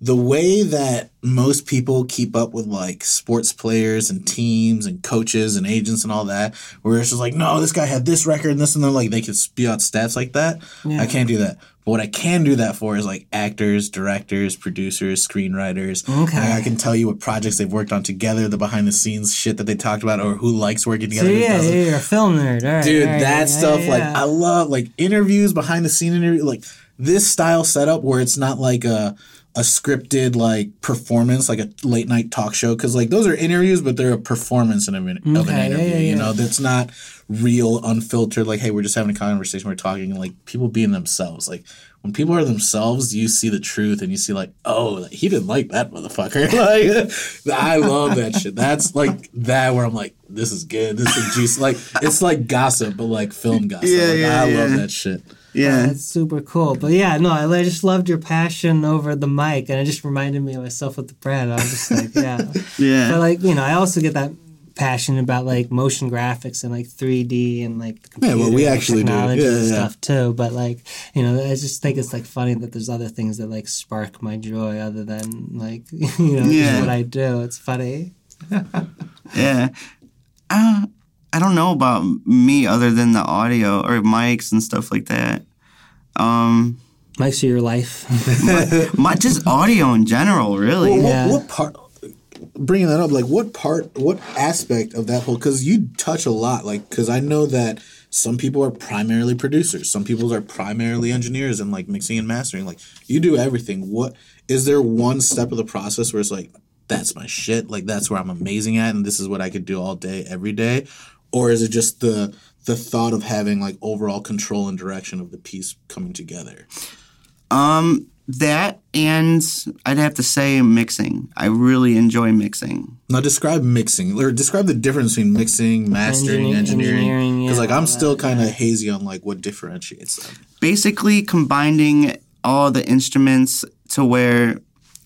the way that most people keep up with like sports players and teams and coaches and agents and all that, where it's just like, no, this guy had this record and this and then like they can spew out stats like that. I can't do that. But what I can do that for is like actors, directors, producers, screenwriters. Okay. Like, I can tell you what projects they've worked on together, the behind the scenes shit that they talked about, or who likes working together. who yeah, yeah, you're a film nerd, all right, Dude, right, that stuff, yeah, like. I love, like, interviews, behind the scene interview, like, this style setup where it's not like a, a scripted, like, performance, like a late night talk show. Cause, like, those are interviews, but they're a performance in a, min- of an Okay, yeah, interview. yeah, You yeah. know, that's not real, unfiltered, like, hey, we're just having a conversation, we're talking, and, like, people being themselves. Like, when people are themselves, you see the truth and you see, like, oh, he didn't like that motherfucker. <laughs> like, I love that shit. That's like that where I'm like, this is good. This is juice. Like, it's like gossip, but like film gossip. Yeah, like, yeah, I love that shit. Yeah. That's super cool. But yeah, no, I I just loved your passion over the mic, and it just reminded me of myself with the bread. I was just like, yeah. <laughs> Yeah. But like, you know, I also get that passion about like motion graphics and like 3D and like Yeah, well, we computer actually do. technology Yeah, and yeah. stuff too. But like, you know, I just think it's like funny that there's other things that like spark my joy other than like, <laughs> you know, Yeah. what I do. It's funny. <laughs> Yeah. Uh, I don't know about me other than the audio or mics and stuff like that. Um, Mike's your life. <laughs> my just audio in general, really. Well, Yeah. what, what part? Bringing that up, like what part, what aspect of that whole? Because you touch a lot, like because I know that some people are primarily producers, some people are primarily engineers and like mixing and mastering. Like you do everything. What is there one step of the process where it's like that's my shit, like that's where I'm amazing at, and this is what I could do all day, every day, or is it just the the thought of having like overall control and direction of the piece coming together? Um, that and I'd have to say mixing. I really enjoy mixing. Now describe mixing or describe the difference between mixing, mastering, Engineer- engineering. engineering, Because yeah, like I'm still kind of hazy on like what differentiates them. Basically, combining all the instruments to where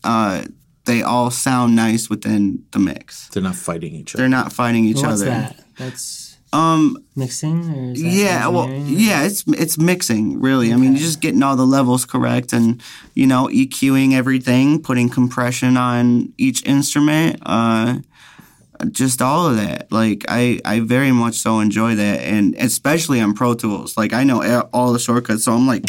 uh, they all sound nice within the mix. They're not fighting each other. They're not fighting each What's other. that? That's Um, mixing or is yeah, well, yeah, it's it's mixing really. I mean, you're just getting all the levels correct, and you know, EQing everything, putting compression on each instrument. Uh, just all of that. Like I, I very much so enjoy that, and especially on Pro Tools. Like I know all the shortcuts, so I'm like,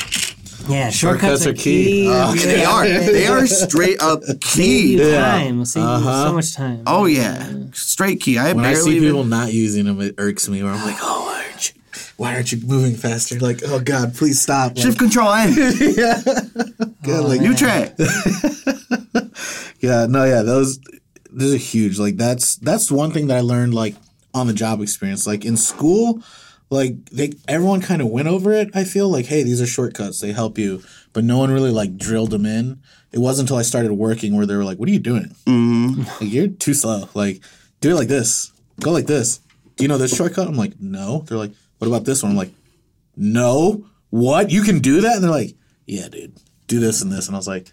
Yeah, Shortcuts shortcuts, are are key. key. Oh, Yeah. they are, <laughs> they are straight up Save you key. time. Save Uh-huh. so much time. Oh yeah, straight key. I When I see even- people not using them, it irks me. Where I'm like, oh, why aren't you? Why aren't you moving faster? Like, oh God, please stop. Like, shift control <laughs> N. yeah, like, New track. <laughs> yeah, no, yeah, those those are huge. Like that's that's one thing that I learned like on the job experience. Like in school, like they everyone kind of went over it. I feel like, hey, these are shortcuts. They help you, but no one really like drilled them in. It wasn't until I started working where they were like, "What are you doing? Mm-hmm. <laughs> Like you're too slow. Like do it like this. Go like this. Do you know this shortcut?" I'm like, "No." They're like, "What about this one?" I'm like, "No. What? You can do that?" And they're like, "Yeah, dude. Do this and this." And I was like.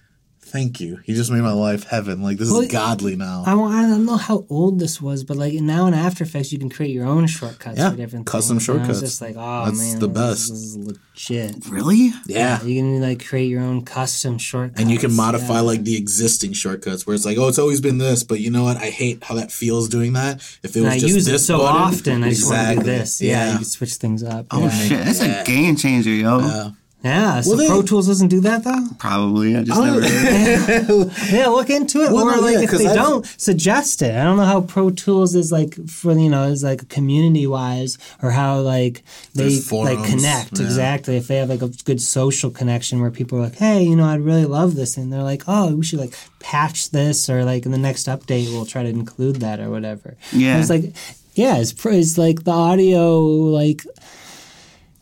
Thank you. You just made my life heaven. Like this Well, is godly now. I, I don't know how old this was, but like now in After Effects, you can create your own shortcuts Yeah, for different custom things. And I was shortcuts. just like, oh That's man, the best. This is legit. Really? yeah. You can like create your own custom shortcuts, And you can modify yeah. like the existing shortcuts where it's like, oh, it's always been this, but you know what? I hate how that feels doing that. If it was I just use this it so button- often. I just want to do this. Yeah, you can switch things up. Oh yeah. shit, that's Yeah. a game changer, yo. Yeah. Yeah, so Well, they- Pro Tools doesn't do that though. Probably. I just Oh, never. Heard. <laughs> Yeah, look into it. Well, or no, like yeah, if 'cause they I've- don't, suggest it. I don't know how Pro Tools is like for you know is like community wise or how like they There's like connect yeah. exactly. If they have like a good social connection where people are like, hey, you know, I'd really love this, and they're like, oh, we should like patch this or like in the next update we'll try to include that or whatever. Yeah. And it's like yeah, it's, pr- it's like the audio like.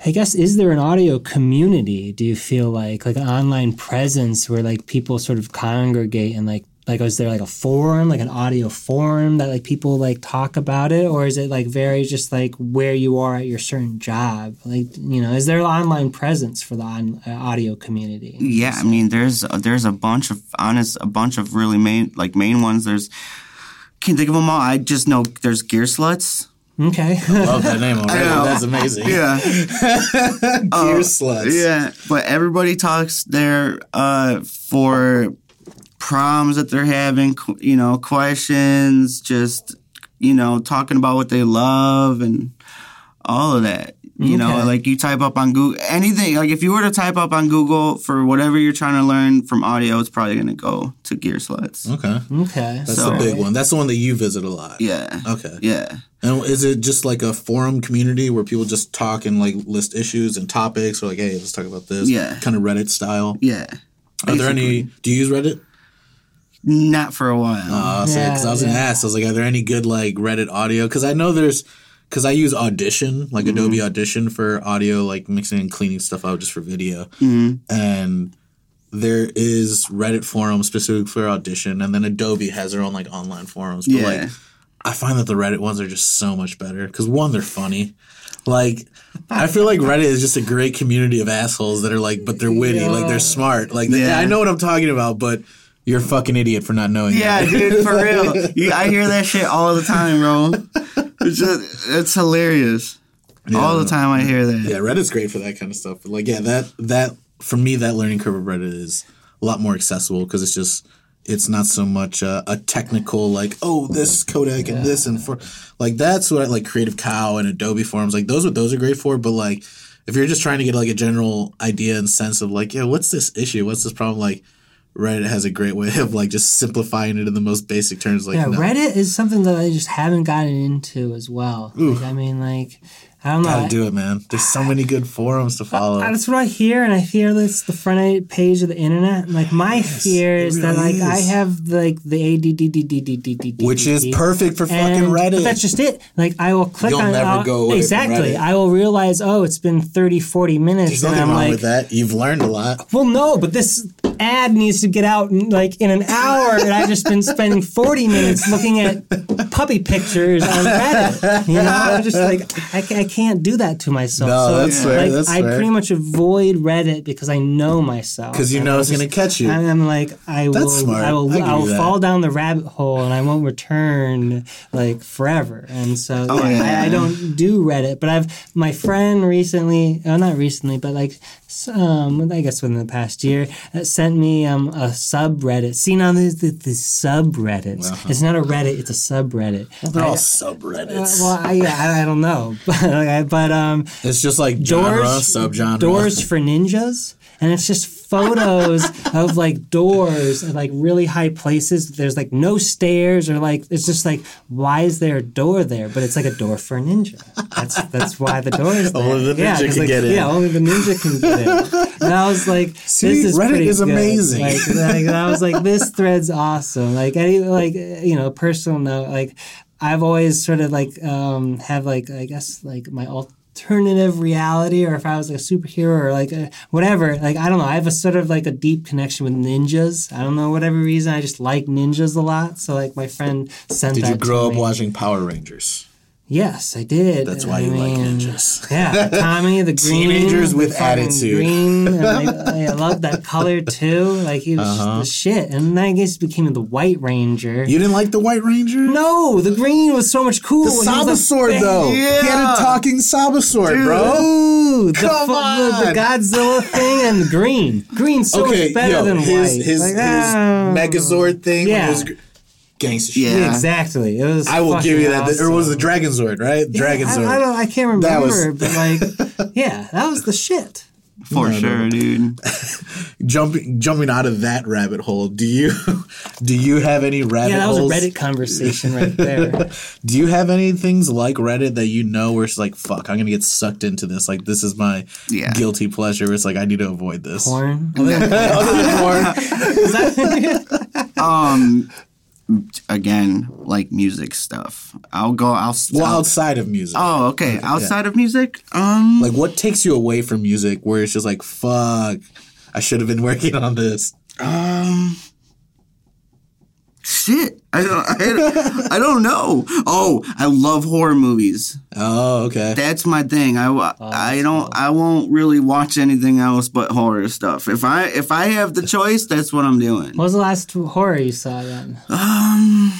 I guess is there an audio community? Do you feel like like an online presence where like people sort of congregate and like like is there like a forum like an audio forum that like people like talk about it or is it like very just like where you are at your certain job like you know is there an online presence for the on, uh, audio community? Yeah, I mean, there's there's a bunch of honest, a bunch of really main like main ones. There's can't think of them all. I just know there's Gearslutz. Okay. Love that name already. know. That's amazing. Yeah, <laughs> Gearslutz. yeah. But everybody talks there uh, for problems that they're having. You know, questions. Just you know, talking about what they love and all of that. You know, like you type up on Google anything. Like if you were to type up on Google for whatever you're trying to learn from audio, it's probably going to go to Gearslutz. Okay. okay. That's So- the big one. That's the one that you visit a lot. Yeah. Okay. Yeah. And is it just like a forum community where people just talk and like list issues and topics or like, hey, let's talk about this? Yeah. Kind of Reddit style. Yeah. Are there any? Do you use Reddit? Not for a while. Uh, because I was gonna ask. I was like, are there any good like Reddit audio? Because I know there's. Because I use Audition, like mm-hmm. Adobe Audition for audio, like mixing and cleaning stuff out just for video. Mm-hmm. And there is Reddit forum specific for Audition, and then Adobe has their own like online forums. But Yeah. like, I find that the Reddit ones are just so much better. Because one, they're funny. Like, I feel like Reddit is just a great community of assholes that are like, but they're witty, like they're smart. Like, they, I know what I'm talking about, but you're a fucking idiot for not knowing. That. Yeah, that. dude, for <laughs> real. You, I hear that shit all the time, bro. It's just, it's hilarious. all the time I hear that. Yeah, Reddit's great for that kind of stuff. But like, yeah, that that for me, that learning curve of Reddit is a lot more accessible because it's just it's not so much uh, a technical like oh this codec and this and for like that's what like Creative Cow and Adobe Forms like those what those are great for. But like if you're just trying to get like a general idea and sense of like yeah what's this issue what's this problem like Reddit has a great way of like just simplifying it in the most basic terms like Yeah, no, Reddit is something that I just haven't gotten into as well. Like, I mean, like, I don't know. gotta do it man. There's so many good forums to follow. That's what I hear, and I fear that's the front page of the internet. And, like my fear it is that really like I have like the ADDDDDDD, which is perfect for fucking Reddit. But that's just it. Like I will click You'll on it. never I'll- go away exactly. I will realize, oh, it's been 30, 40 minutes, There's and nothing I'm wrong like, with that. You've learned a lot. well, no, but this ad needs to get out in, like in an hour, and I've just been spending forty minutes looking at puppy pictures on Reddit. You know, I'm just like I, I can't do that to myself. No, so that's fair, like that's I fair. pretty much avoid Reddit because I know myself. Because you know it's going to catch you. and I'm like, I will, smart. I will, I will fall down the rabbit hole, and I won't return like forever. And so Oh, yeah. I, I don't do Reddit. But I've my friend recently, uh, not recently, but like, um, I guess within the past year, uh, sent me um, a subreddit. See now there's the, the subreddits. It's not a Reddit. It's a subreddit. They're all Uh, subreddits. well, I, I I don't know, <laughs> but but um, it's just like genre, doors subgenre. doors for ninjas and it's just photos of like doors at like really high places there's like no stairs or like it's just like why is there a door there but it's like a door for a ninja that's that's why the door is there. Only the ninja 'cause, can like, get in. yeah only the ninja can get in and I was like See, this is Reddit pretty is good. amazing. like, like I was like this thread's awesome like any like you know personal note like I've always sort of like um have like I guess like my alternative reality or if I was like a superhero or like a, whatever like I don't know I have a sort of like a deep connection with ninjas I don't know whatever reason I just like ninjas a lot so like my friend sent Did you grow up watching Power Rangers? Yes, I did. That's why I you like mean, ninjas. Yeah, <laughs> Tommy the green, Teenagers with attitude. Green, I, I love that color too. Like he was Uh-huh. the shit, and then I guess became the White Ranger. You didn't like the White Ranger? no, the green was so much cool. The He was Saba a sword, big- though. He had Yeah. a talking Saba bro. Ooh, the, Come fu- the, the. Godzilla thing and the green. Green's so okay, much better yo, than his white. his, Like, his ah. Megazord thing. Yeah. Was gangster shit. Yeah. Exactly. It was. I will give you that. Or was the awesome. Dragon Zord, right? Dragon I, I, don't, I can't That remember, was- but like, <laughs> yeah, that was the shit. For No, no, sure, no. dude. <laughs> jumping jumping out of that rabbit hole. Do you <laughs> do you have any rabbit Yeah, that was a? Reddit conversation right there. Do you have any things like Reddit that you know where it's like, fuck, I'm gonna get sucked into this. Like this is my Yeah. guilty pleasure. It's like I need to avoid this. Porn. Other than porn. That- Um, again, like music stuff. I'll go. I'll. Well, I'll outside of music. oh, okay. Outside of music, um, Like what takes you away from music where it's just like, fuck, I should have been working on this. um, shit. I don't. I, don't- I don't know. Oh, I love horror movies. Oh, okay. That's my thing. I, wa- I don't. I won't really watch anything else but horror stuff. If I if I have the choice, that's what I'm doing. what was the last horror you saw then? Um,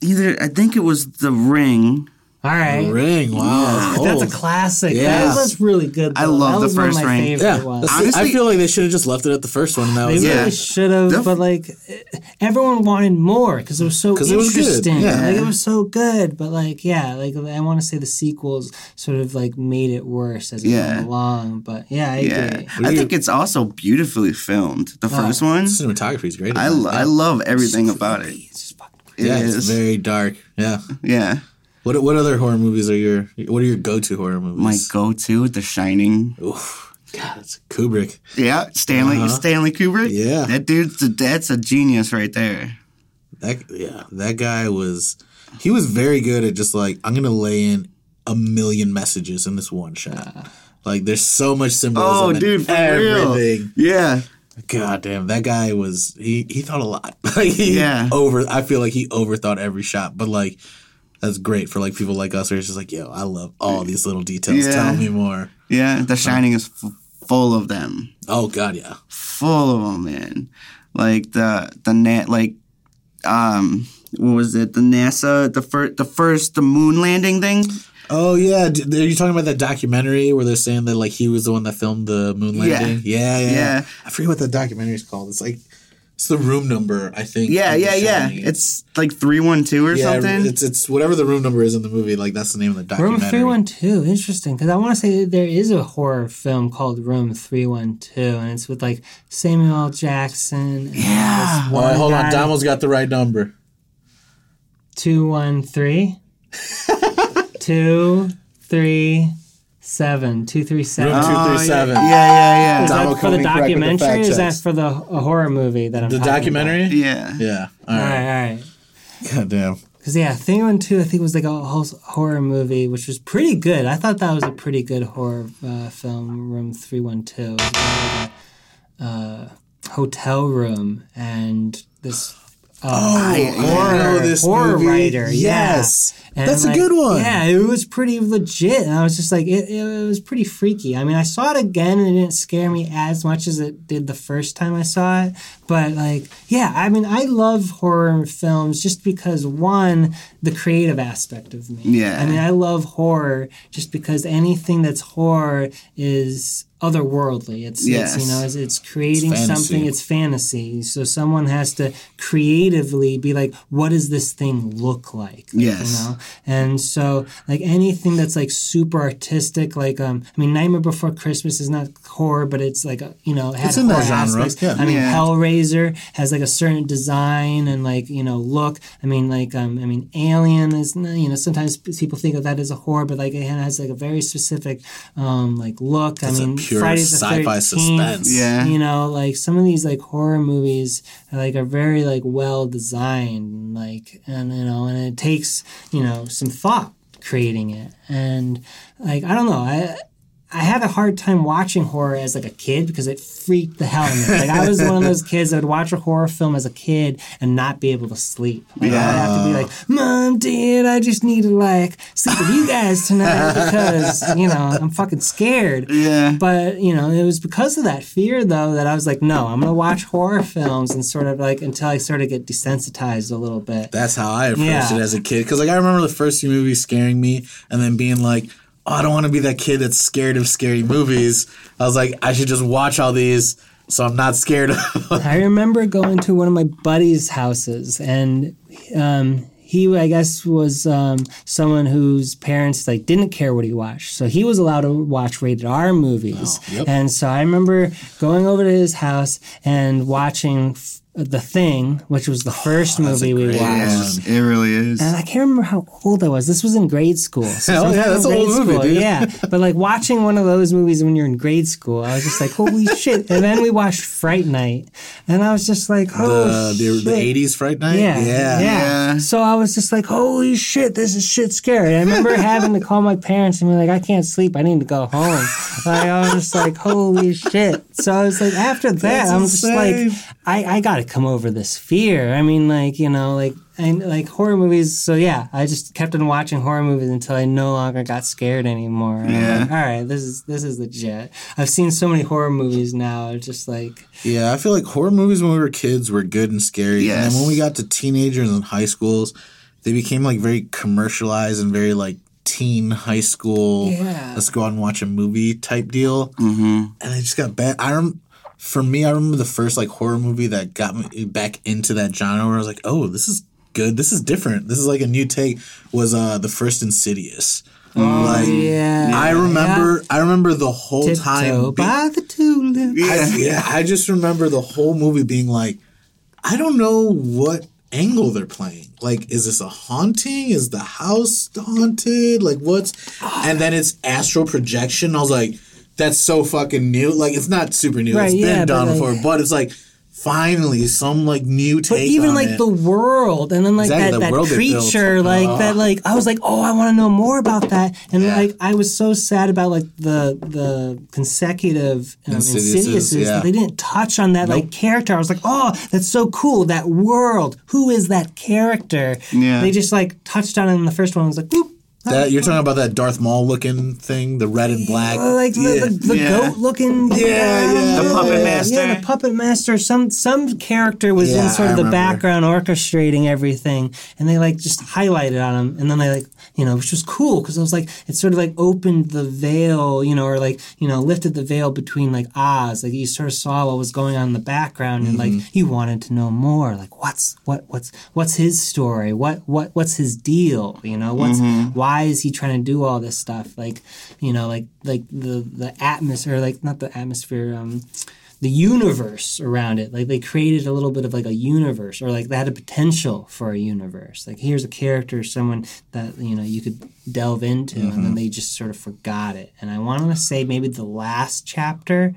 either I think it was The Ring. All right. Ring. Wow. That's a oh. classic. Yeah. That was really good. I love that the was one of first my Ring. Yeah, ones. that's- I feel like they should have just left it at the first one. And that They really Yeah. should have, Def- but like eh, everyone wanted more because it was so 'Cause it was good, yeah. Like it was so good, but like yeah, like I want to say the sequels sort of like made it worse as it Yeah. went along. But yeah, I Yeah, agree. I think it's also beautifully filmed. The first one, Cinematography is great. I, lo- yeah. I love everything about it. It's just fucking It yeah, it's very dark. Yeah. yeah. What what other horror movies are your what are your go to horror movies? My go-to, The Shining. Oof. God, it's Kubrick. Yeah, Stanley Uh-huh. Stanley Kubrick. Yeah. that dude's a, that's a genius right there. That yeah, that guy was he was very good at just like I'm gonna lay in a million messages in this one shot. Like there's so much symbolism. Oh, in dude, for real. everything. Yeah, God damn, that guy was he he thought a lot. <laughs> like he Yeah. over I feel like he overthought every shot, but like that's great for like people like us where it's just like, yo, I love all these little details. Yeah. Tell me more. yeah. The Shining is f- full of them. Oh god, yeah. full of them, man. Like the the net, like um, what was it? The NASA, the first, the first, the moon landing thing. Oh yeah, are you talking about that documentary where they're saying that like he was the one that filmed the moon Yeah. landing? Yeah, yeah. Yeah. I forget what the documentary is called. It's like it's the room number, I think. Yeah, yeah, yeah. It's like three one two or yeah, something. it's it's whatever the room number is in the movie. Like that's the name of the documentary. Room three one two, interesting. Because I want to say that there is a horror film called Room three one two, and it's with like Samuel Jackson. Yeah. this All right, one hold on. guy, Damo's got the right number. two one three, <laughs> two three seven, two three seven. Room two Oh, three yeah. Yeah, yeah, Is yeah. Damo that for the coming the documentary? fact or is that for the a horror movie that I'm The talking documentary. Yeah. Yeah. All About? All right. right, all right. God damn. Because yeah, Thing One Two, I think was like a whole horror movie, which was pretty good. I thought that was a pretty good horror uh, film. Room Three One Two, like a uh, hotel room, and this. Oh, oh, I horror, know this horror movie. writer, Yes. yeah. That's a like, good one. Yeah, it was pretty legit, and I was just like, it, it was pretty freaky. I mean, I saw it again, and it didn't scare me as much as it did the first time I saw it. But like, yeah, I mean, I love horror films just because one, the creative aspect of me. Yeah. I mean, I love horror just because anything that's horror is otherworldly. It's, Yes. it's you know it's, it's creating It's something. It's fantasy. So someone has to creatively be like, what does this thing look like? Like, Yes. You know, and so like anything that's like super artistic, like um, I mean, Nightmare Before Christmas is not horror, but it's like a, you know, it had It's in that horror genre, aspects. yeah. I mean, Yeah. Hellraiser has like a certain design and like you know look. I mean, like um, I mean, Alien is you know sometimes people think of that as a horror, but like it has like a very specific um like look. I mean, pure Friday the sci-fi 13th, suspense. Yeah. you know, like some of these like horror movies are, like are very like well designed, and, like and you know, and it takes you know some thought creating it, and like I don't know, I. I had a hard time watching horror as like a kid because it freaked the hell out of me. Like I was one of those kids that would watch a horror film as a kid and not be able to sleep. Like, I'd have to be like, "Mom, Dad, I just need to like sleep with you guys tonight because you know I'm fucking scared." Yeah. But you know, it was because of that fear though that I was like, "No, I'm gonna watch horror films and sort of like until I sort of get desensitized a little bit." That's how I approached Yeah. it as a kid. Because like I remember the first few movies scaring me, and then being like, "Oh, I don't want to be that kid that's scared of scary movies." I was like, I should just watch all these, so I'm not scared. <laughs> I remember going to one of my buddies' houses, and um, he, I guess, was um, someone whose parents like didn't care what he watched, so he was allowed to watch rated R movies. Oh, yep. And so I remember going over to his house and watching The Thing, which was the first Oh, movie we watched. It really is. And I can't remember how old I was. This was in grade school. So Hell yeah, that's an old grade movie, dude. Yeah, but like watching one of those movies when you're in grade school, I was just like, holy <laughs> shit! And then we watched Fright Night, and I was just like, oh the, the, the 80s Fright Night? Yeah, Yeah. Yeah. So I was just like, holy shit, this is shit scary. I remember <laughs> having to call my parents and be like, I can't sleep. I need to go home. Like, I was just like, holy shit. So I was like, after that, That's I'm just like, I, I got to come over this fear. I mean, like, you know, like, and like horror movies. So yeah, I just kept on watching horror movies until I no longer got scared anymore. And I'm Yeah. like, All right, this is this is legit. I've seen so many horror movies now. It's just like Yeah, I feel like horror movies when we were kids were good and scary. And then when we got to teenagers and high schools, they became like very commercialized and very like teen high school. Yeah. Let's go out and watch a movie type deal. Mm-hmm. And it just got bad. I rem- for me, I remember the first like horror movie that got me back into that genre where I was like, oh, this is good. This is different. This is like a new take. Was uh the first Insidious. like, yeah. I remember. I remember the whole Tiptoe time. be- by the tulip. I, yeah, I just remember the whole movie being like, I don't know what angle they're playing. Like, is this a haunting? Is the house haunted? Like, what's. And then it's astral projection. I was like, that's so fucking new. Like, it's not super new. Right, it's yeah, been but, done like- before, but it's like, finally, some like new take But even on like it. the world, and then like Exactly, that, that creature, like that, like I was like, oh, I want to know more about that, and Yeah. like I was so sad about like the the consecutive um, yeah. they didn't touch on that like character. I was like, oh, that's so cool. That world. Who is that character? Yeah. They just like touched on it in the first one. I was like, boop. That, you're talking about that Darth Maul looking thing, the red and black. Like the, Yeah. the, the Yeah. goat looking Yeah, yeah, The puppet master. yeah the puppet master some some character was Yeah, in sort of the background orchestrating everything and they like just highlighted on him and then they like you know which was cool because it was like it sort of like opened the veil you know or like you know lifted the veil between like Oz like you sort of saw what was going on in the background and Mm-hmm. like you wanted to know more like what's what what's what's his story what what what's his deal you know what's Mm-hmm. why is he trying to do all this stuff like you know like like the the atmosphere like not the atmosphere um the universe around it like they created a little bit of like a universe or like they had a potential for a universe like here's a character someone that you know you could delve into and Mm-hmm. then they just sort of forgot it and i want to say maybe the last chapter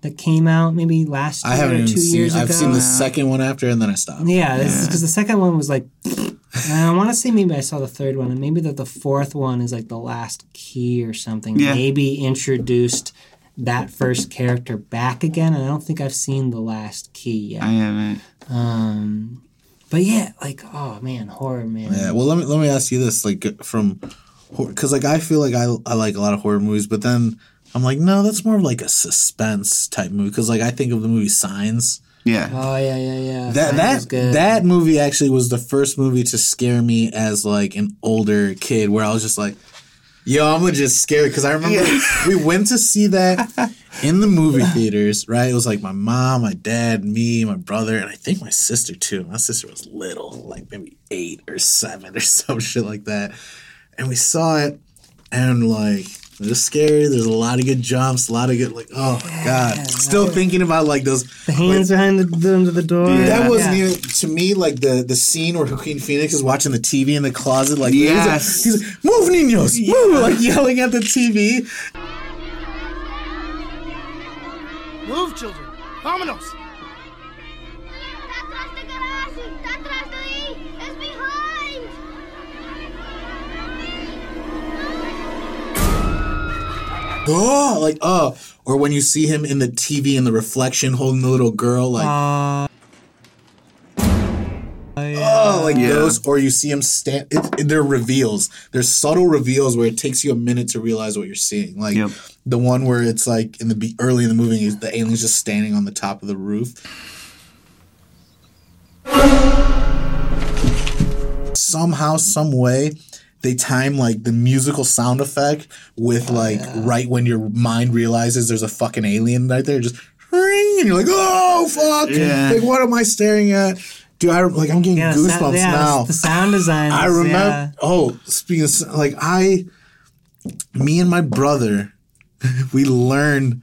that came out maybe last year I haven't or two seen. years I've ago seen the second one after, and then I stopped. yeah, because the second one was like, and I want to say maybe I saw the third one, and maybe that the fourth one is like the last key or something. Yeah. Maybe introduced that first character back again, and I don't think I've seen the last key yet. I yet. haven't. Um, but yeah, like oh man, horror man. Yeah. Well, let me let me ask you this, like from, because like I feel like I I like a lot of horror movies, but then I'm like, no, that's more of like a suspense type movie. Because like I think of the movie Signs. Yeah. Oh yeah, yeah, yeah. That that good. that movie actually was the first movie to scare me as like an older kid, where I was just like, Yo, I'm gonna just scared because I remember <laughs> we went to see that <laughs> in the movie theaters, right? It was like my mom, my dad, me, my brother, and I think my sister too. My sister was little, like maybe eight or seven or <laughs> some shit like that. And we saw it, and like it was scary. There's a lot of good jumps, a lot of good like, oh my god. Still thinking about like those The hands behind the, the under the door. that wasn't Yeah. even to me like the the scene where Joaquin Phoenix is watching the TV in the closet. Like Yes. he's, like, he's like, "Move, niños, move!" Like yelling at the TV. Move, children. Vámonos. Oh, <gasps> like oh, or when you see him in the TV in the reflection holding the little girl, like Uh, oh, like Yeah. those, or you see him stand. It, it- they're reveals. There's subtle reveals where it takes you a minute to realize what you're seeing. Like Yep. the one where it's like in the be- early in the movie, is the alien's just standing on the top of the roof. Somehow, some way, they time like the musical sound effect with oh, like right when your mind realizes there's a fucking alien right there, just ring, and you're like, oh fuck, Yeah. like what am I staring at? Dude, I like I'm getting yeah, goosebumps sound, yeah, now. The sound design. I remember. yeah. Oh, speaking of like I, me and my brother, <laughs> we learned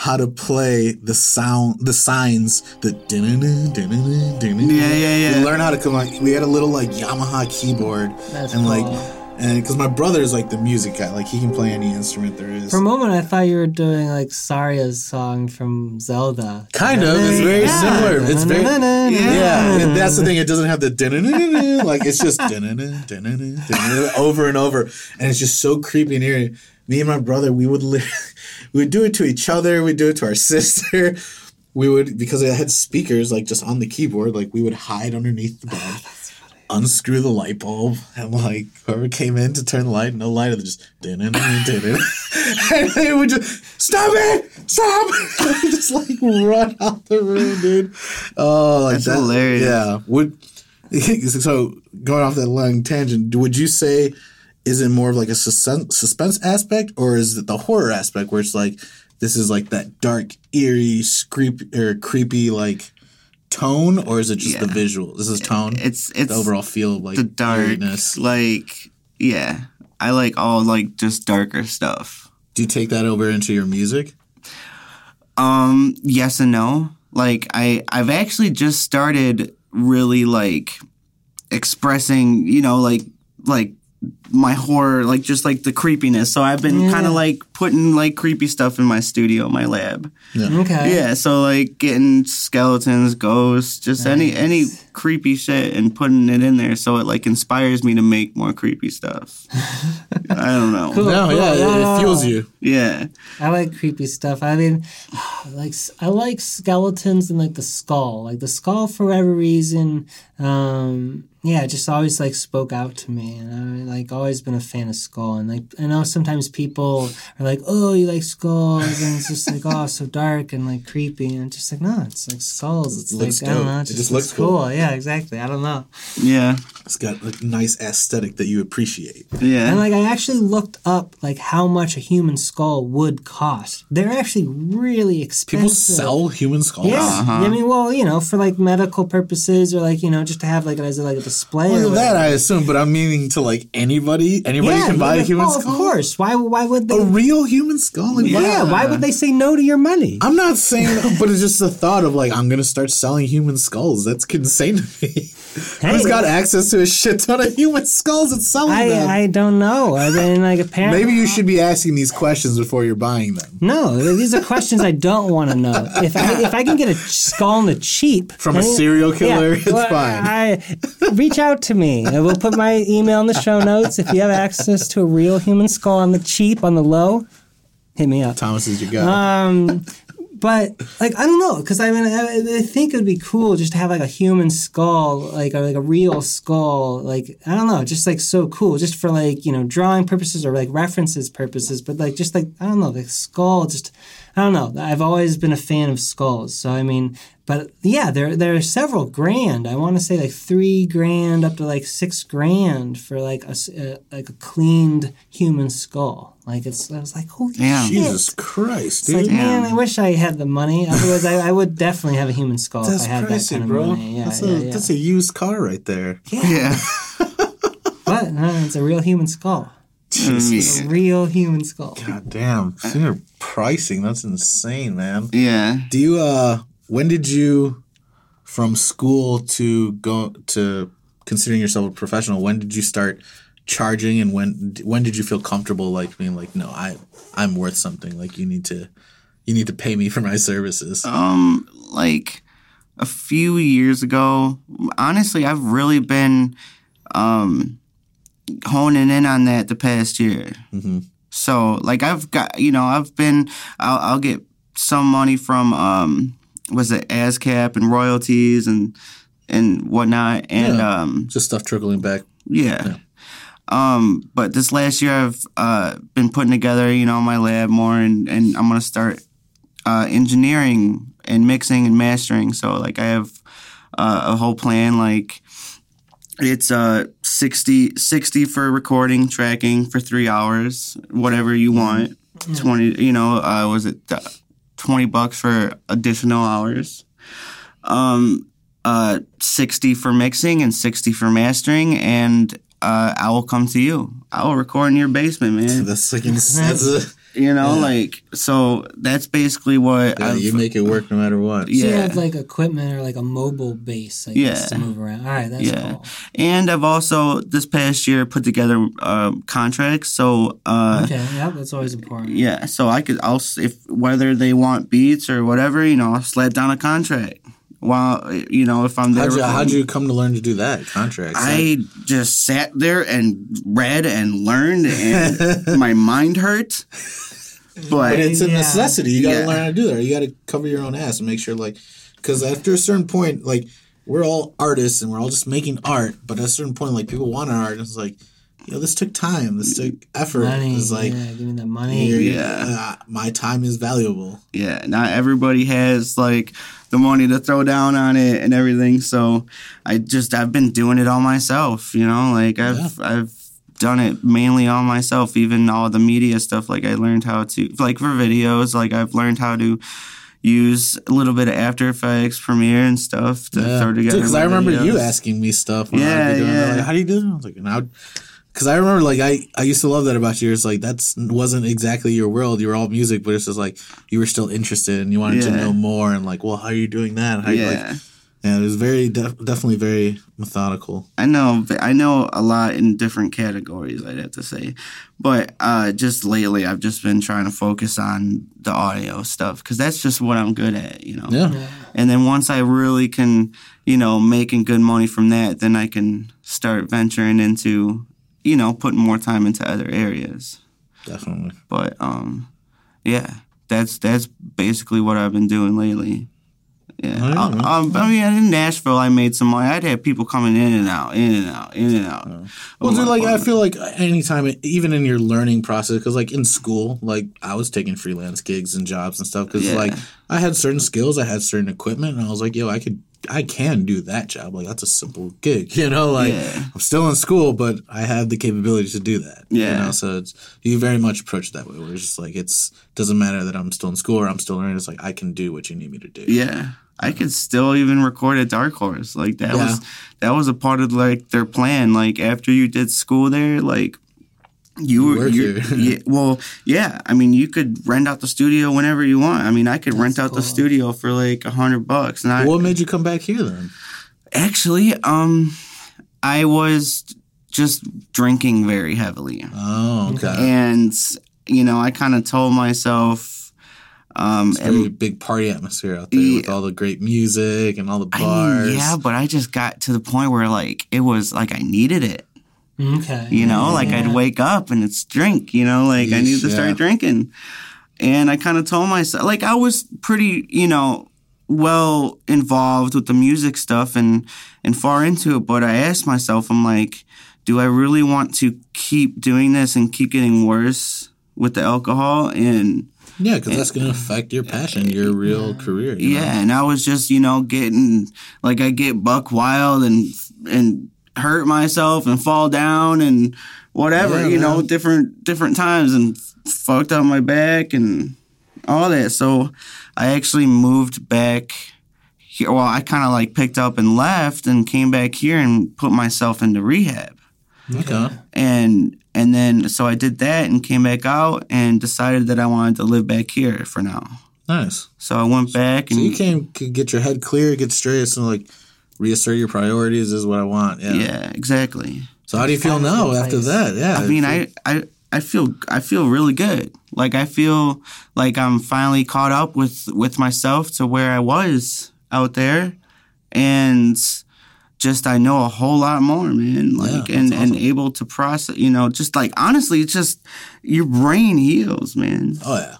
how to play the sound, the signs, the. Yeah, yeah, yeah. We learned how to come like we had a little like Yamaha keyboard, That's and like, and because my brother is like the music guy, like he can play any instrument there is. For a moment, I thought you were doing like Saria's song from Zelda. Kind of, it's very Yeah. similar. It's very. Yeah. Yeah, and that's the thing. It doesn't have the like it's just over and over, and it's just so creepy and eerie. Me and my brother, we would li- we would do it to each other. We'd do it to our <laughs> sister. We would because it had speakers like just on the keyboard. Like we would hide underneath the bed, ah, unscrew the light bulb, and like whoever came in to turn the light, no light, they just dun-dun-dun, dun-dun. and they would just stop it, stop, <laughs> just like run out the room, dude. Oh, like That's that- hilarious. Yeah. Would <laughs> so going off that long tangent, would you say is it more of like a suspense, suspense aspect, or is it the horror aspect where it's like this is like that dark, eerie, creepy or creepy like tone, or is it just the Yeah. visual? This is tone. It's it's the overall feel of like the dark, eeriness. like yeah. I like all like just darker stuff. Do you take that over into your music? Um, yes and no. Like I I've actually just started really like expressing, you know, like like my horror, like just like the creepiness. So I've been kind of like putting like creepy stuff in my studio, my lab. Okay. Yeah, so like getting skeletons, ghosts, just any any creepy shit and putting it in there so it like inspires me to make more creepy stuff. <laughs> I don't know. Cool. No, cool. yeah, it, no, it fuels you. Yeah. I like creepy stuff. I mean, <sighs> like I like skeletons and like the skull. Like the skull for every reason, um, yeah, it just always like spoke out to me, and I like always been a fan of skull. And like I know sometimes people are like, "Oh, you like skulls," and it's just like, "Oh, so dark and like creepy," and it's just like, no, it's like skulls. It's It looks like I don't know, It it just, just looks looks cool. cool. Yeah, exactly. I don't know. Yeah. It's got like nice aesthetic that you appreciate. Yeah. And like I actually looked up like how much a human skull would cost. They're actually really expensive. People sell human skulls. Yeah, Uh-huh. I mean, well, you know, for like medical purposes, or like you know, just to have like it as like a display. Well, that. I assume, but I'm meaning to like anybody. Anybody yeah, can buy a human skull. Of course. Why? Why would they? A real human skull? Like, why- yeah. Why would they say no to your money? I'm not saying, but it's just the thought of like I'm gonna start selling human skulls. That's insane to me. <laughs> Who's got access to a shit ton of human skulls and selling them? I, I don't know. I mean, like <laughs> apparently, Maybe you should be asking these questions before you're buying them. no. These are questions I don't want to know. If I if I can get a skull on the cheap From a serial killer, <laughs> it's well, fine. I, reach out to me. And we'll put my email in the show notes. If you have access to a real human skull on the cheap, on the low, hit me up. Thomas is your guy. Um, but like I don't know, because I mean I, I think it would be cool just to have like a human skull, like or like a real skull, like I don't know, just like so cool, just for like you know drawing purposes or like references purposes. But like just like I don't know, the skull just I don't know. I've always been a fan of skulls. So I mean, but yeah, there there are several grand. I want to say like three grand up to like six grand for like a, s- uh, like a cleaned human skull. Like it's I was like holy Damn. shit. Jesus Christ, It's dude. like, man, I wish I had the money. Otherwise, I, I would definitely have a human skull that's if I had that kind of bro. money. Yeah, that's, yeah, a, yeah. that's a used car right there. Yeah. <laughs> but uh, it's a real human skull. Jesus. A real human skull. God damn. Your pricing, that's insane, man. Yeah. Do you uh when did you from school to go to considering yourself a professional, when did you start charging and when when did you feel comfortable like being like, no, I I'm worth something. Like you need to you need to pay me <laughs> for my services. Um, like a few years ago, honestly, I've really been um honing in on that the past year. Mhm. So, like, I've got you know, I've been, I'll, I'll get some money from um, was it ASCAP and royalties and and whatnot, and Yeah. um, Just stuff trickling back. yeah. Um, but this last year I've uh, been putting together, you know, my lab more, and, and I'm gonna start uh, engineering and mixing and mastering. So like I have uh, a whole plan. Like it's uh 60, 60 for recording, tracking for three hours, whatever you want. Twenty, you know, uh, was it uh, twenty bucks for additional hours? Um, uh, sixty for mixing and sixty for mastering, and uh, I will come to you. I will record in your basement, man. <laughs> That's like ins- that's a, You know, Yeah. like so. That's basically what yeah, you make it work no matter what. So you Yeah. have like equipment or like a mobile base, I Yeah. guess, to move around. All right, that's Yeah. cool. And I've also this past year put together uh, contracts. So uh, Okay, yeah, that's always important. yeah, so I could I'll s- if whether they want beats or whatever, you know, I'll slap down a contract. While you know, if I'm there, How'd you, how'd you come to learn to do that? Contracts. I just sat there and read and learned, and <laughs> my mind hurt. But, But it's a Yeah. necessity. You got to Yeah. learn how to do that. You got to cover your own ass and make sure, like, because after a certain point, like, we're all artists and we're all just making art. But at a certain point, like, people want our art. And it's like, you know, this took time. This took effort. Money, It's like, yeah, give me the money. Yeah. uh, my time is valuable. yeah, not everybody has like the money to throw down on it and everything. So I just I've been doing it all myself. You know, like I've I've done it mainly all myself. Even all the media stuff, like I learned how to like for videos. Like I've learned how to use a little bit of After Effects, Premiere, and stuff to throw together. Because I my remember you asking me stuff. When I Yeah, would be doing that, yeah. Like, How do you do it? I was like, and I would. Because I remember, like, I, I used to love that about you. It's like, that's wasn't exactly your world. You were all music, but it's just like, you were still interested and you wanted to know more. And, like, well, how are you doing that? How you, like, Yeah. Yeah, it was very def- definitely very methodical. I know I know a lot in different categories. I'd have to say, but uh, just lately I've just been trying to focus on the audio stuff because that's just what I'm good at, you know. Yeah. And then once I really can, you know, making good money from that, then I can start venturing into, you know, putting more time into other areas. Definitely. But um, yeah, that's that's basically what I've been doing lately. Yeah, Oh, yeah, man. um, I mean, in Nashville, I made some money. I'd have people coming in and out, in and out, in and out. Well, dude, like I feel like anytime, even in your learning process, because like in school, like I was taking freelance gigs and jobs and stuff, because Yeah. like I had certain skills, I had certain equipment, and I was like, yo, I could, I can do that job. Like that's a simple gig, <laughs> you know. Like Yeah. I'm still in school, but I have the capability to do that. you Yeah. know? So it's you very much approach it that way, where it's just like it's doesn't matter that I'm still in school or I'm still learning. It's like I can do what you need me to do. Yeah, I could still even record at Dark Horse. Like that Yeah. was that was a part of like their plan. Like after you did school there, like you were you, <laughs> yeah, well, yeah. I mean, you could rent out the studio whenever you want. I mean, I could rent out the studio for like a hundred bucks. And I What made you come back here then? actually, um, I was just drinking very heavily. Oh, okay. and you know i kind of told myself um It's and big party atmosphere out there with all the great music and all the I bars. mean, yeah but i just got to the point where like it was like i needed it Mm-hmm. Okay. you know like i'd wake up and it's drink you know like i Yeesh, needed to start drinking and i kind of told myself like i was pretty you know well involved with the music stuff and and far into it but i asked myself i'm like do i really want to keep doing this and keep getting worse with the alcohol and Yeah, because that's going to affect your passion, your real career. you know? Yeah, and I was just you know getting like I get buck wild and and hurt myself and fall down and whatever Yeah, you know different different times and f- fucked up my back and all that. So I actually moved back. Here. Well, I kind of like picked up and left and came back here and put myself into rehab Okay. and and then so I did that and came back out and decided that I wanted to live back here for now. Nice. So I went back So and you came, could get your head clear, get straight, so like reassert your priorities is what I want. Yeah. yeah, exactly. So how do you feel Find now after place. that? Yeah. I mean, I, I I feel I feel really good. Like I feel like I'm finally caught up with with myself to where I was out there, and just I know a whole lot more, man. Like Yeah, and that's and able to process. You know, just like honestly, it's just your brain heals, man. Oh yeah,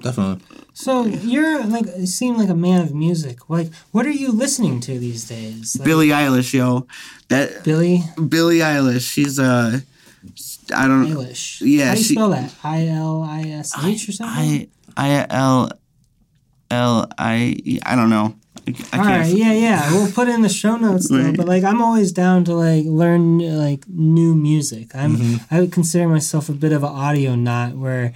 definitely. So you're like you seem like a man of music. Like, what are you listening to these days? Like, Billie Eilish, yo, that Billie Billie Eilish. She's uh, I don't know Eilish. Yeah, How do you she- spell that? I L I S H or something. I I L L I I don't know. I, I All can't. yeah, yeah. We'll put it in the show notes though. Right. But like, I'm always down to like learn like new music. I'm Mm-hmm. I would consider myself a bit of an audio nut where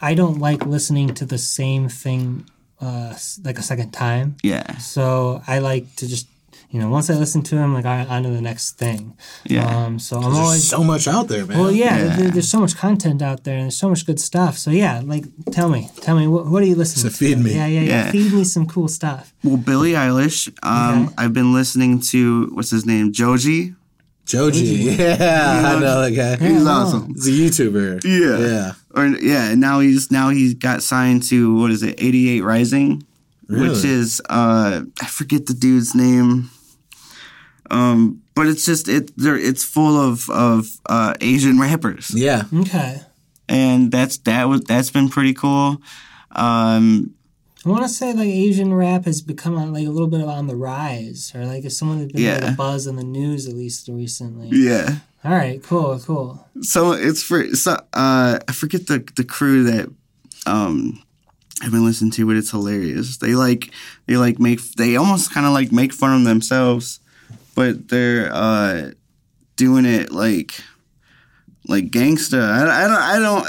I don't like listening to the same thing uh, like a second time. Yeah, So I like to just you know once I listen to them, like I, on to the next thing. yeah. Um, so I'm There's always so much out there, man. well, yeah, Yeah. There, there's so much content out there and there's so much good stuff. So yeah, like tell me, tell me what, what are you listening So to? feed me. Yeah, yeah, yeah, Yeah. Feed me some cool stuff. Well, Billie Eilish. Um, Okay. I've been listening to what's his name, Joji. Joji. Yeah, I know that guy. He's awesome. He's a YouTuber. Yeah. Yeah. Or yeah, and now he's now he's got signed to what is it, 88 Rising, which is uh I forget the dude's name. Um, but it's just it there it's full of of uh Asian rappers. Yeah. Okay. And that's that was that's been pretty cool. Um I want to say like Asian rap has become uh, like a little bit on the rise, or like if someone has been like Yeah. a buzz in the news at least recently. yeah. All right, cool, cool. so it's for so uh I forget the the crew that um I've been listening to, but it's hilarious. They like they like make they almost kind of like make fun of themselves, but they're uh doing it like like gangsta. I, I don't I don't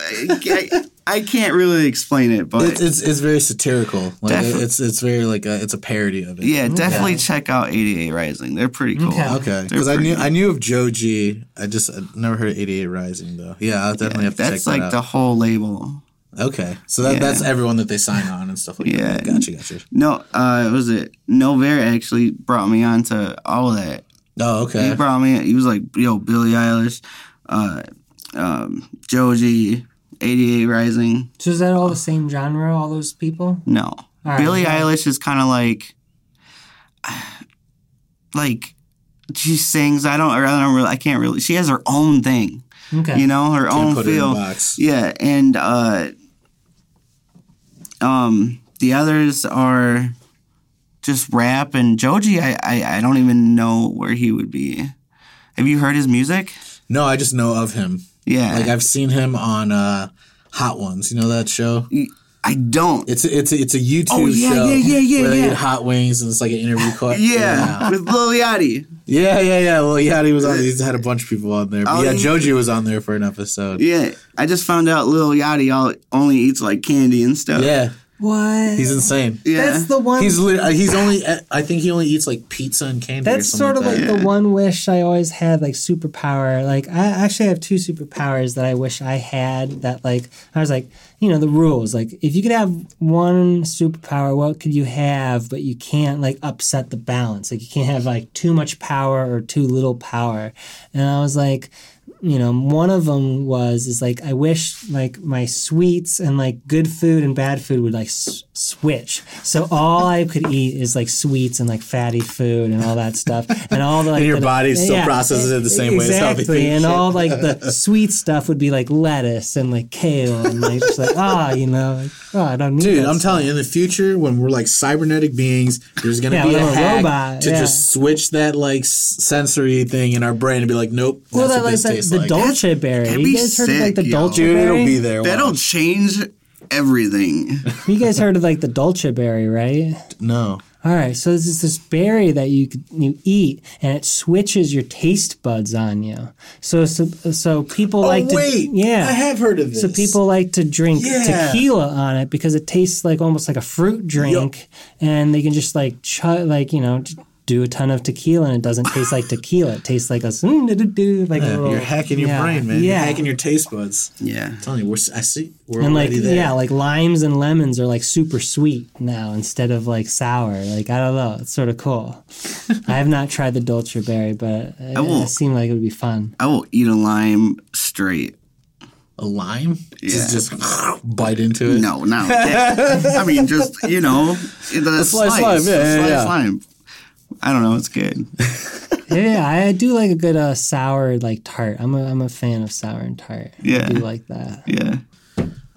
I, I can't really explain it, but It's, it's it's very satirical. Like Defi- it's it's very like a, it's a parody of it. yeah, definitely check out 88 Rising. They're pretty cool. Okay. Okay, because I knew pretty- I knew of Joji. I just I never heard of 88 Rising though. Yeah, I'll definitely have to That's check like that the whole label. okay, so that, Yeah. that's everyone that they sign on and stuff like Yeah. that. Gotcha, gotcha. No, uh, was it Novair actually brought me on to all of that. Oh, okay. He brought me. He was like, "Yo, Billie Eilish, uh, um, Joji, 88 Rising." So is that all the same genre? All those people? No, All right, Billie yeah. Eilish is kind of like, like she sings. I don't. I don't really. I can't really. She has her own thing. Okay. You know, her Can't own put it in feel. box. Yeah, and uh, um, the others are just rap and Joji. I, I I don't even know where he would be. Have you heard his music? No, I just know of him. Yeah, Like I've seen him on uh, Hot Ones. You know that show? I don't. It's it's it's a YouTube Oh, yeah, show. yeah, yeah, yeah, where they yeah. eat hot wings and it's like an interview. Co- yeah, with Lil Yachty. yeah, yeah, yeah. Lil he was on. He's had a bunch of people on there. But Oh, yeah, he- Joji was on there for an episode. Yeah, I just found out Lil Yachty all, only eats like candy and stuff. Yeah, What? he's insane. yeah. That's the one. He's lit- uh, he's only I think he only eats like pizza and candy. That's something sort of like that. the one wish I always had, like superpower. Like I actually have two superpowers that I wish I had. That like I was like, you know, the rules. Like if you could have one superpower, what could you have? But you can't like upset the balance. Like you can't have like too much power or too little power. And I was like, you know, one of them was is like I wish like my sweets and like good food and bad food would like switch. So all I could eat is like sweets and like fatty food and all that stuff, and all the like And your the- body still processes it the same way exactly. And all like the <laughs> sweet stuff would be like lettuce and like kale and like just like ah, you know, like, oh, I don't need Dude, I'm stuff. telling you, in the future, when we're like cybernetic beings, there's gonna Yeah, be a a hack robot, to yeah. just switch that like sensory thing in our brain and be like, nope, that's Well, that what like this the, tastes the like. Dolce berry. You be guys heard of like the sick, yo. Dolce Dude, berry? it'll be there. That'll watch. change everything. You guys heard of like the Dolce berry, right? No. All right, so this is this berry that you you eat, and it switches your taste buds on you. So so, so people oh, like oh wait, to yeah. I have heard of this. So people like to drink Yeah. tequila on it because it tastes like almost like a fruit drink, and they can just like ch- like you know do a ton of tequila and it doesn't taste like tequila. It tastes like a like a Yeah, little, you're hacking your yeah, brain, man. Yeah, You're hacking your taste buds. Yeah. I'm telling you, we're s- I see we're and like there. yeah, like limes and lemons are like super sweet now instead of like sour. Like I don't know, it's sort of cool. <laughs> I have not tried the Dolce berry, but it, will- it seemed like it would be fun. I will eat a lime straight. a lime. Yeah. Just just bite into it. No, no. <laughs> I mean, just you know, the slice slice, lime, yeah, the yeah, slice yeah. lime. I don't know. It's good. <laughs> Yeah, I do like a good uh, sour like tart. I'm a I'm a fan of sour and tart. Yeah. I do like that. Yeah.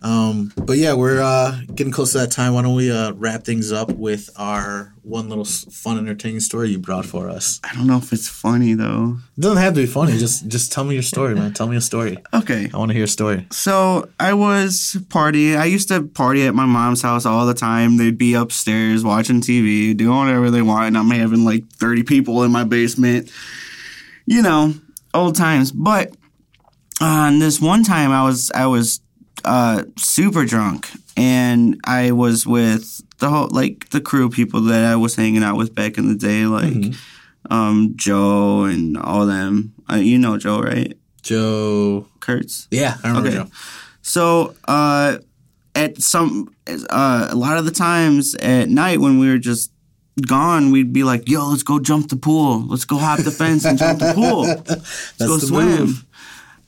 Um, but yeah, we're uh, getting close to that time. Why don't we uh, wrap things up with our one little fun, entertaining story you brought for us? I don't know if it's funny though. It doesn't have to be funny. Just just tell me your story, man. Tell me a story. Okay. I want to hear a story. So I was partying. I used to party at my mom's house all the time. They'd be upstairs watching TV, doing whatever they want, and I'm having like 30 people in my basement. You know, old times. But on this one time, I was I was uh, super drunk, and I was with the whole like the crew people that I was hanging out with back in the day, like um, Joe and all them. Uh, you know Joe, right? Joe. Kurtz. Yeah, I remember Okay. Joe. So, uh, at some, uh, a lot of the times at night when we were just gone, we'd be like, "Yo, let's go jump the pool. Let's go hop the fence and jump the pool. <laughs> Let's go the swim." move.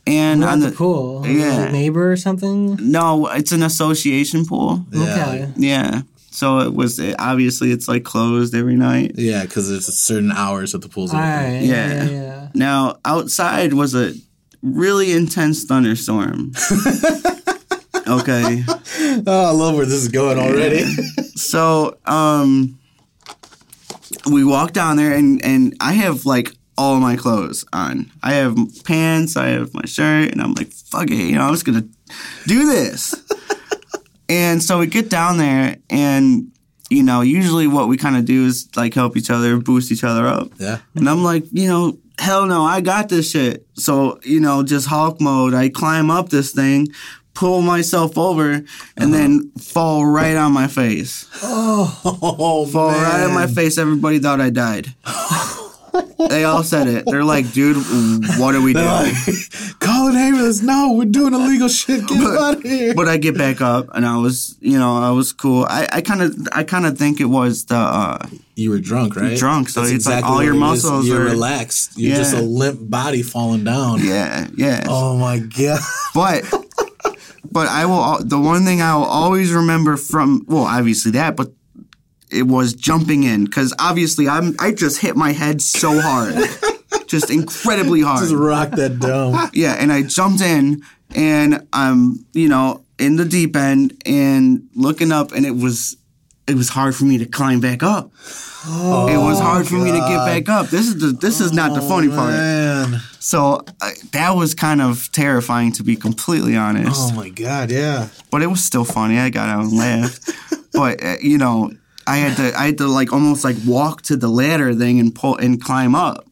Not And on the the pool. yeah. neighbor or something. no, it's an association pool. Yeah, okay. Yeah. So it was it, obviously it's like closed every night. Yeah, because there's certain hours that the pool's All open. right. Yeah. Yeah. Yeah. Now outside was a really intense thunderstorm. <laughs> okay. <laughs> Oh, I love where this is going already. So, um, we walk down there, and and I have like all my clothes on. I have pants, I have my shirt, and I'm like, fuck it, you know, I'm just gonna do this. <laughs> and so we get down there, and you know, usually what we kind of do is like help each other, boost each other up. yeah. And I'm like, you know, hell no, I got this shit. So, you know, just Hulk mode. I climb up this thing, pull myself over, and uh-huh. then fall right on my face. Oh, <laughs> Fall man. right on my face. Everybody thought I died. <laughs> they all said it. They're like, dude, what are we doing? Like, call an. No, we're doing illegal shit. Get out of here. But I get back up, and I was, you know, I was cool. I, I kind of, I kind of think it was the, uh, you were drunk, right? drunk, so That's it's like all your what it is. muscles You're are- relaxed. You're just a limp body falling down. yeah, yeah. Oh my god. But but I will the one thing I will always remember from well obviously that but it was jumping in because obviously I'm I just hit my head so hard <laughs> just incredibly hard Just rock that dome. <laughs> yeah and I jumped in and I'm you know in the deep end and looking up and it was it was hard for me to climb back up. it was hard for me to get back up. This is the this is not the funny part. Man. So uh, that was kind of terrifying to be completely honest. Oh my god, yeah. but it was still funny. I got out and laughed. <laughs> but uh, you know, I had to I had to like almost like walk to the ladder thing and pull and climb up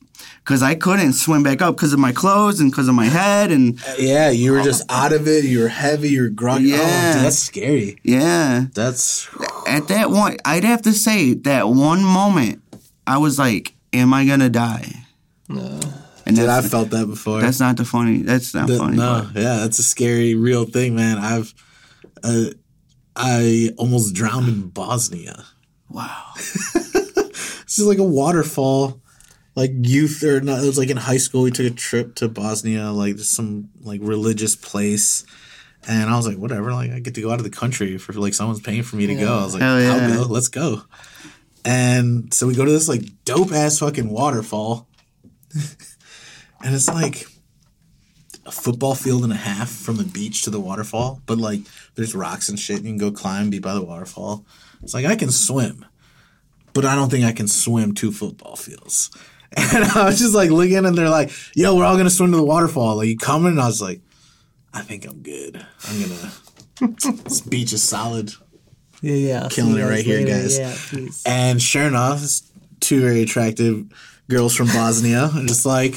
because I couldn't swim back up because of my clothes and because of my head and Yeah, you were just out of it. You were heavy. You were groggy. Yeah. Oh, dude, that's scary. yeah. That's At that one, I'd have to say that one moment, I was like, "Am I gonna die?" No. And dude. I felt that before. that's not the funny. That's not That- funny. no, part. yeah, that's a scary, real thing, man. I've, uh, I almost drowned in Bosnia. Wow. <laughs> This is like a waterfall, like youth or not. It was like in high school. We took a trip to Bosnia, like just some like religious place, and I was like, whatever. Like I get to go out of the country for like someone's paying for me to go. I was like, Hell yeah. I'll go. Let's go. And so we go to this like dope ass fucking waterfall, <laughs> and it's like a football field and a half from the beach to the waterfall, but like there's rocks and shit. And you can go climb, be by the waterfall. It's like I can swim, but I don't think I can swim two football fields. <laughs> And I was just like looking, and they're like, "Yo, we're all gonna swim to the waterfall. Are you coming?" And I was like, "I think I'm good. I'm gonna, this <laughs> beach is solid. Yeah, yeah. Killing it right here, later. guys. Yeah. And sure enough, it's two very attractive girls from Bosnia. I'm just like,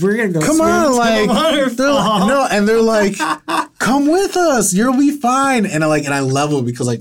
We're gonna go. come on, the like, they're like, no, and they're like, <laughs> come with us, you'll be fine. And I like, and I level because like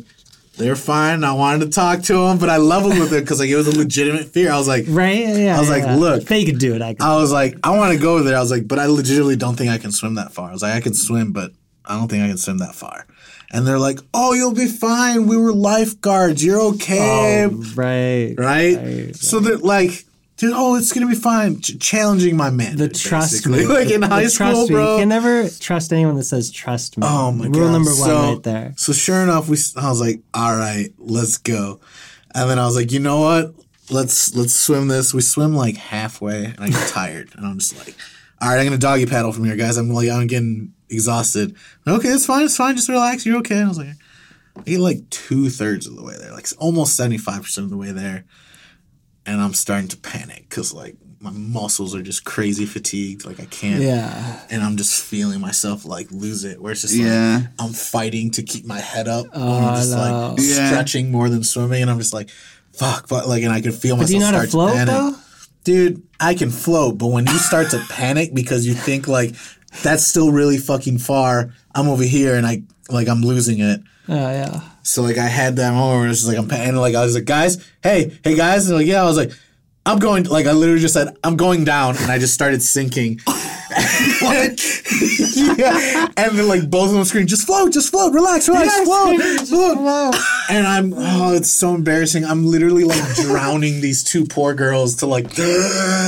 they're fine. I wanted to talk to them, but I leveled with it because like it was a legitimate fear. I was like, right? Yeah. I was yeah, like, yeah. look. they could do it, I. I was like, I want to go there. I was like, but I legitimately don't think I can swim that far. I was like, I can swim, but I don't think I can swim that far. And they're like, oh, you'll be fine. We were lifeguards. You're okay. Oh, right. right? right, So they're like, oh, it's gonna be fine. Ch- challenging my man. The trust me. like in The- high school, me. bro. You can never trust anyone that says trust me. Oh my god! Rule number one so, right there. So sure enough, we. I was like, all right, let's go. And then I was like, you know what? Let's let's swim this. We swim like halfway, and I get tired, and I'm just like, all right, I'm gonna doggy paddle from here, guys. I'm like, I'm getting exhausted. Okay, it's fine, it's fine. Just relax. You're okay. And I was like, I get like two thirds of the way there, like almost seventy five percent of the way there, and I'm starting to panic because like my muscles are just crazy fatigued. Like I can't Yeah. and I'm just feeling myself like lose it. Where it's just Yeah. like I'm fighting to keep my head up. Oh, I'm just no. like Yeah. stretching more than swimming, and I'm just like, fuck, fuck, like, and I can feel myself do you know how start to float to panic. though? Dude, I can float, but when you start to panic because you think like that's still really fucking far, I'm over here and I like I'm losing it. Oh yeah. So like I had that moment where it's just like I'm and like I was like guys, hey, hey guys, and like yeah, I was like I'm going like I literally just said I'm going down and I just started sinking. <laughs> <laughs> yeah, and then like both of them scream, just float, just float, relax, relax, float, <laughs> float. float. And I'm oh, it's so embarrassing. I'm literally like drowning these two poor girls to like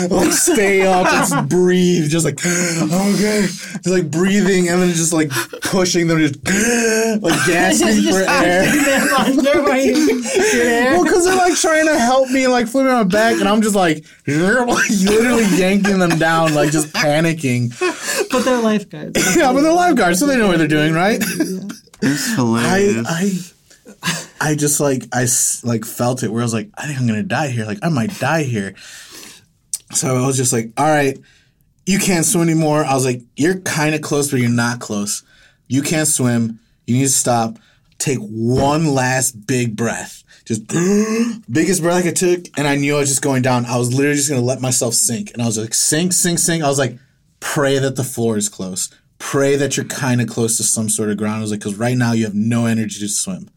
like stay up and just breathe, just like okay, just like breathing and then just like pushing them, just like gasping <laughs> just for air. Well, because they're like trying to help me, like flipping on my back, and I'm just like, like literally yanking them down, like just panicking. <laughs> but they're lifeguards. <laughs> Yeah, but they're lifeguards, so they know what they're doing, right? It's I, hilarious. I, I just like I like felt it where I was like, I think I'm gonna die here. Like I might die here. So I was just like, all right, you can't swim anymore. I was like, you're kind of close, but you're not close. You can't swim. You need to stop. Take one last big breath. Just <gasps> biggest breath I could took, and I knew I was just going down. I was literally just gonna let myself sink, and I was like, sink, sink, sink. I was like, pray that the floor is close. Pray that you're kind of close to some sort of ground. I was like, because right now you have no energy to swim.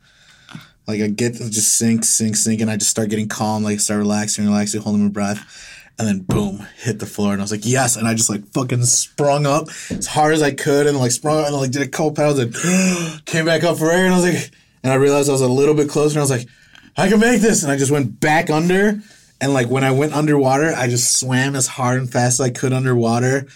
Like I get just sink, sink, sink, and I just start getting calm. Like start relaxing, relaxing, holding my breath, and then boom, hit the floor, and I was like, yes, and I just like fucking sprung up as hard as I could, and like sprung and like did a couple paddles, and <gasps> came back up for air, and I was like, and I realized I was a little bit closer, and I was like, I can make this, and I just went back under, and like when I went underwater, I just swam as hard and fast as I could underwater.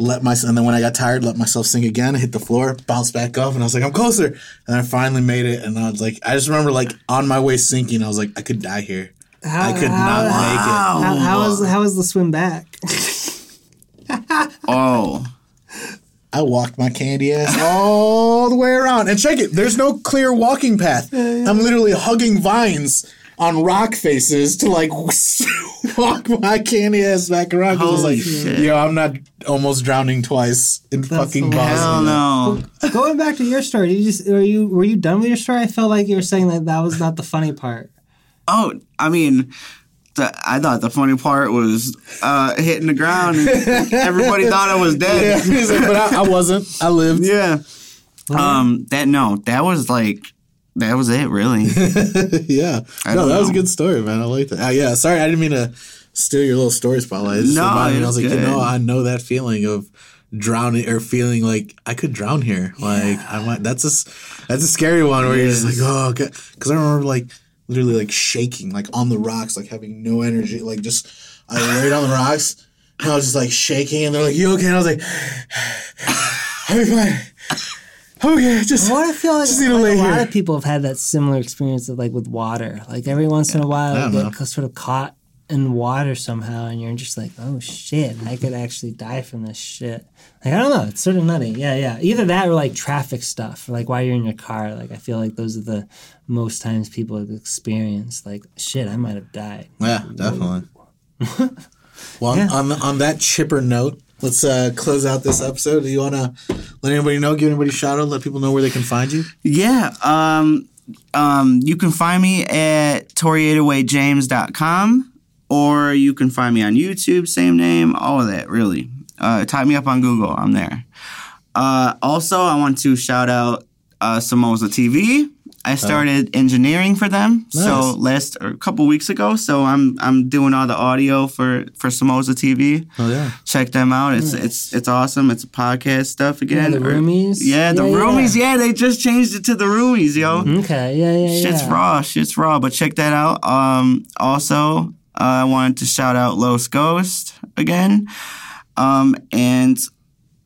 Let myself, and then when I got tired, let myself sink again, hit the floor, bounce back up, and I was like, I'm closer. And I finally made it, and I was like, I just remember like on my way sinking, I was like, I could die here. I could not make it. How, how was how was the swim back? <laughs> oh. I walked my candy ass all the way around. And check it, there's no clear walking path. I'm literally hugging vines on rock faces to like <laughs> walk my candy ass back around. 'cause I was like, shit. yo, I'm not almost drowning twice in fucking hilarious. Bosnia. Hell no. Going back to your story, did you just were you were you done with your story? I felt like you were saying that that was not the funny part. Oh, I mean, the, I thought the funny part was uh, hitting the ground. And <laughs> everybody thought I was dead. he's like, but I, I wasn't. I lived. Yeah. Um. That no. That was like. That was it. Really. <laughs> yeah. I No, that was a good story, man. I like that. Uh, yeah, sorry, I didn't mean to steal your little story spotlight. No. I was like, you know, I know that feeling of drowning or feeling like I could drown here. Like I might. That's a that's a scary one where you're just like, oh, because I remember like literally like shaking, like on the rocks, like having no energy, like just I laid on the rocks. And I was just like shaking, and they're like, "You okay?" And I was like, "I'll be fine." Oh, okay, just What I feel like, Just need to like lay a lot here. of people have had that similar experience of like with water. Like every once in a while, you get sort of caught in water somehow, and you're just like, "Oh shit, I could actually die from this shit." Like I don't know, it's sort of nutty. Yeah, yeah. Either that or like traffic stuff, or like while you're in your car. Like I feel like those are the most times people have experienced. Like shit, I might have died. Yeah, definitely. <laughs> well, Yeah. on the, on that chipper note, let's uh, close out this episode. Do you want to let anybody know, give anybody a shout out, let people know where they can find you? Yeah. Um, um, you can find me at tory808james.com or you can find me on YouTube, same name, all of that, really. Uh, type me up on Google, I'm there. Uh, also, I want to shout out uh, Samoza TV. I started engineering for them so last or a couple weeks ago. So I'm I'm doing all the audio for for Samoza TV. Oh yeah. Check them out. It's it's it's awesome. It's a podcast stuff again. the Or- Roomies? Yeah, the Yeah, yeah. roomies. Yeah, they just changed it to the roomies, yo. Okay, yeah, yeah, yeah. Shit's raw. Shit's raw. But check that out. Um, also, uh, I wanted to shout out Los Ghost again. Um, and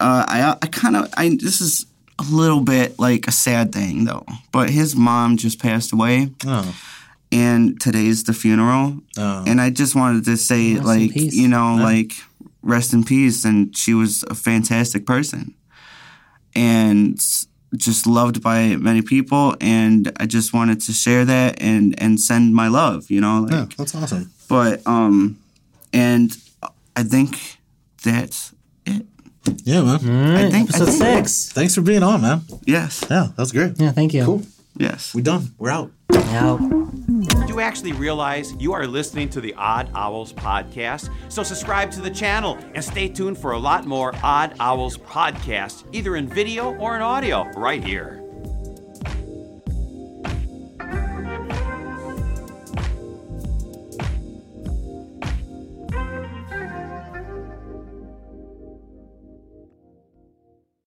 uh, I I kind of I this is a little bit like a sad thing though. But his mom just passed away, Oh. and today's the funeral. Oh. And I just wanted to say, Rest like, you know, like, rest in peace. And she was a fantastic person and just loved by many people. And I just wanted to share that and, and send my love, you know, like, Yeah, that's awesome. but, um, and I think that's it. Yeah, man. All right, I think- I episode think- six. Thanks for being on, man. Yes. Yeah, that was great. Yeah, thank you. Cool. Yes. We done. We're out. Out. Do you actually realize you are listening to the Odd Owls podcast? So subscribe to the channel and stay tuned for a lot more Odd Owls podcasts, either in video or in audio, right here.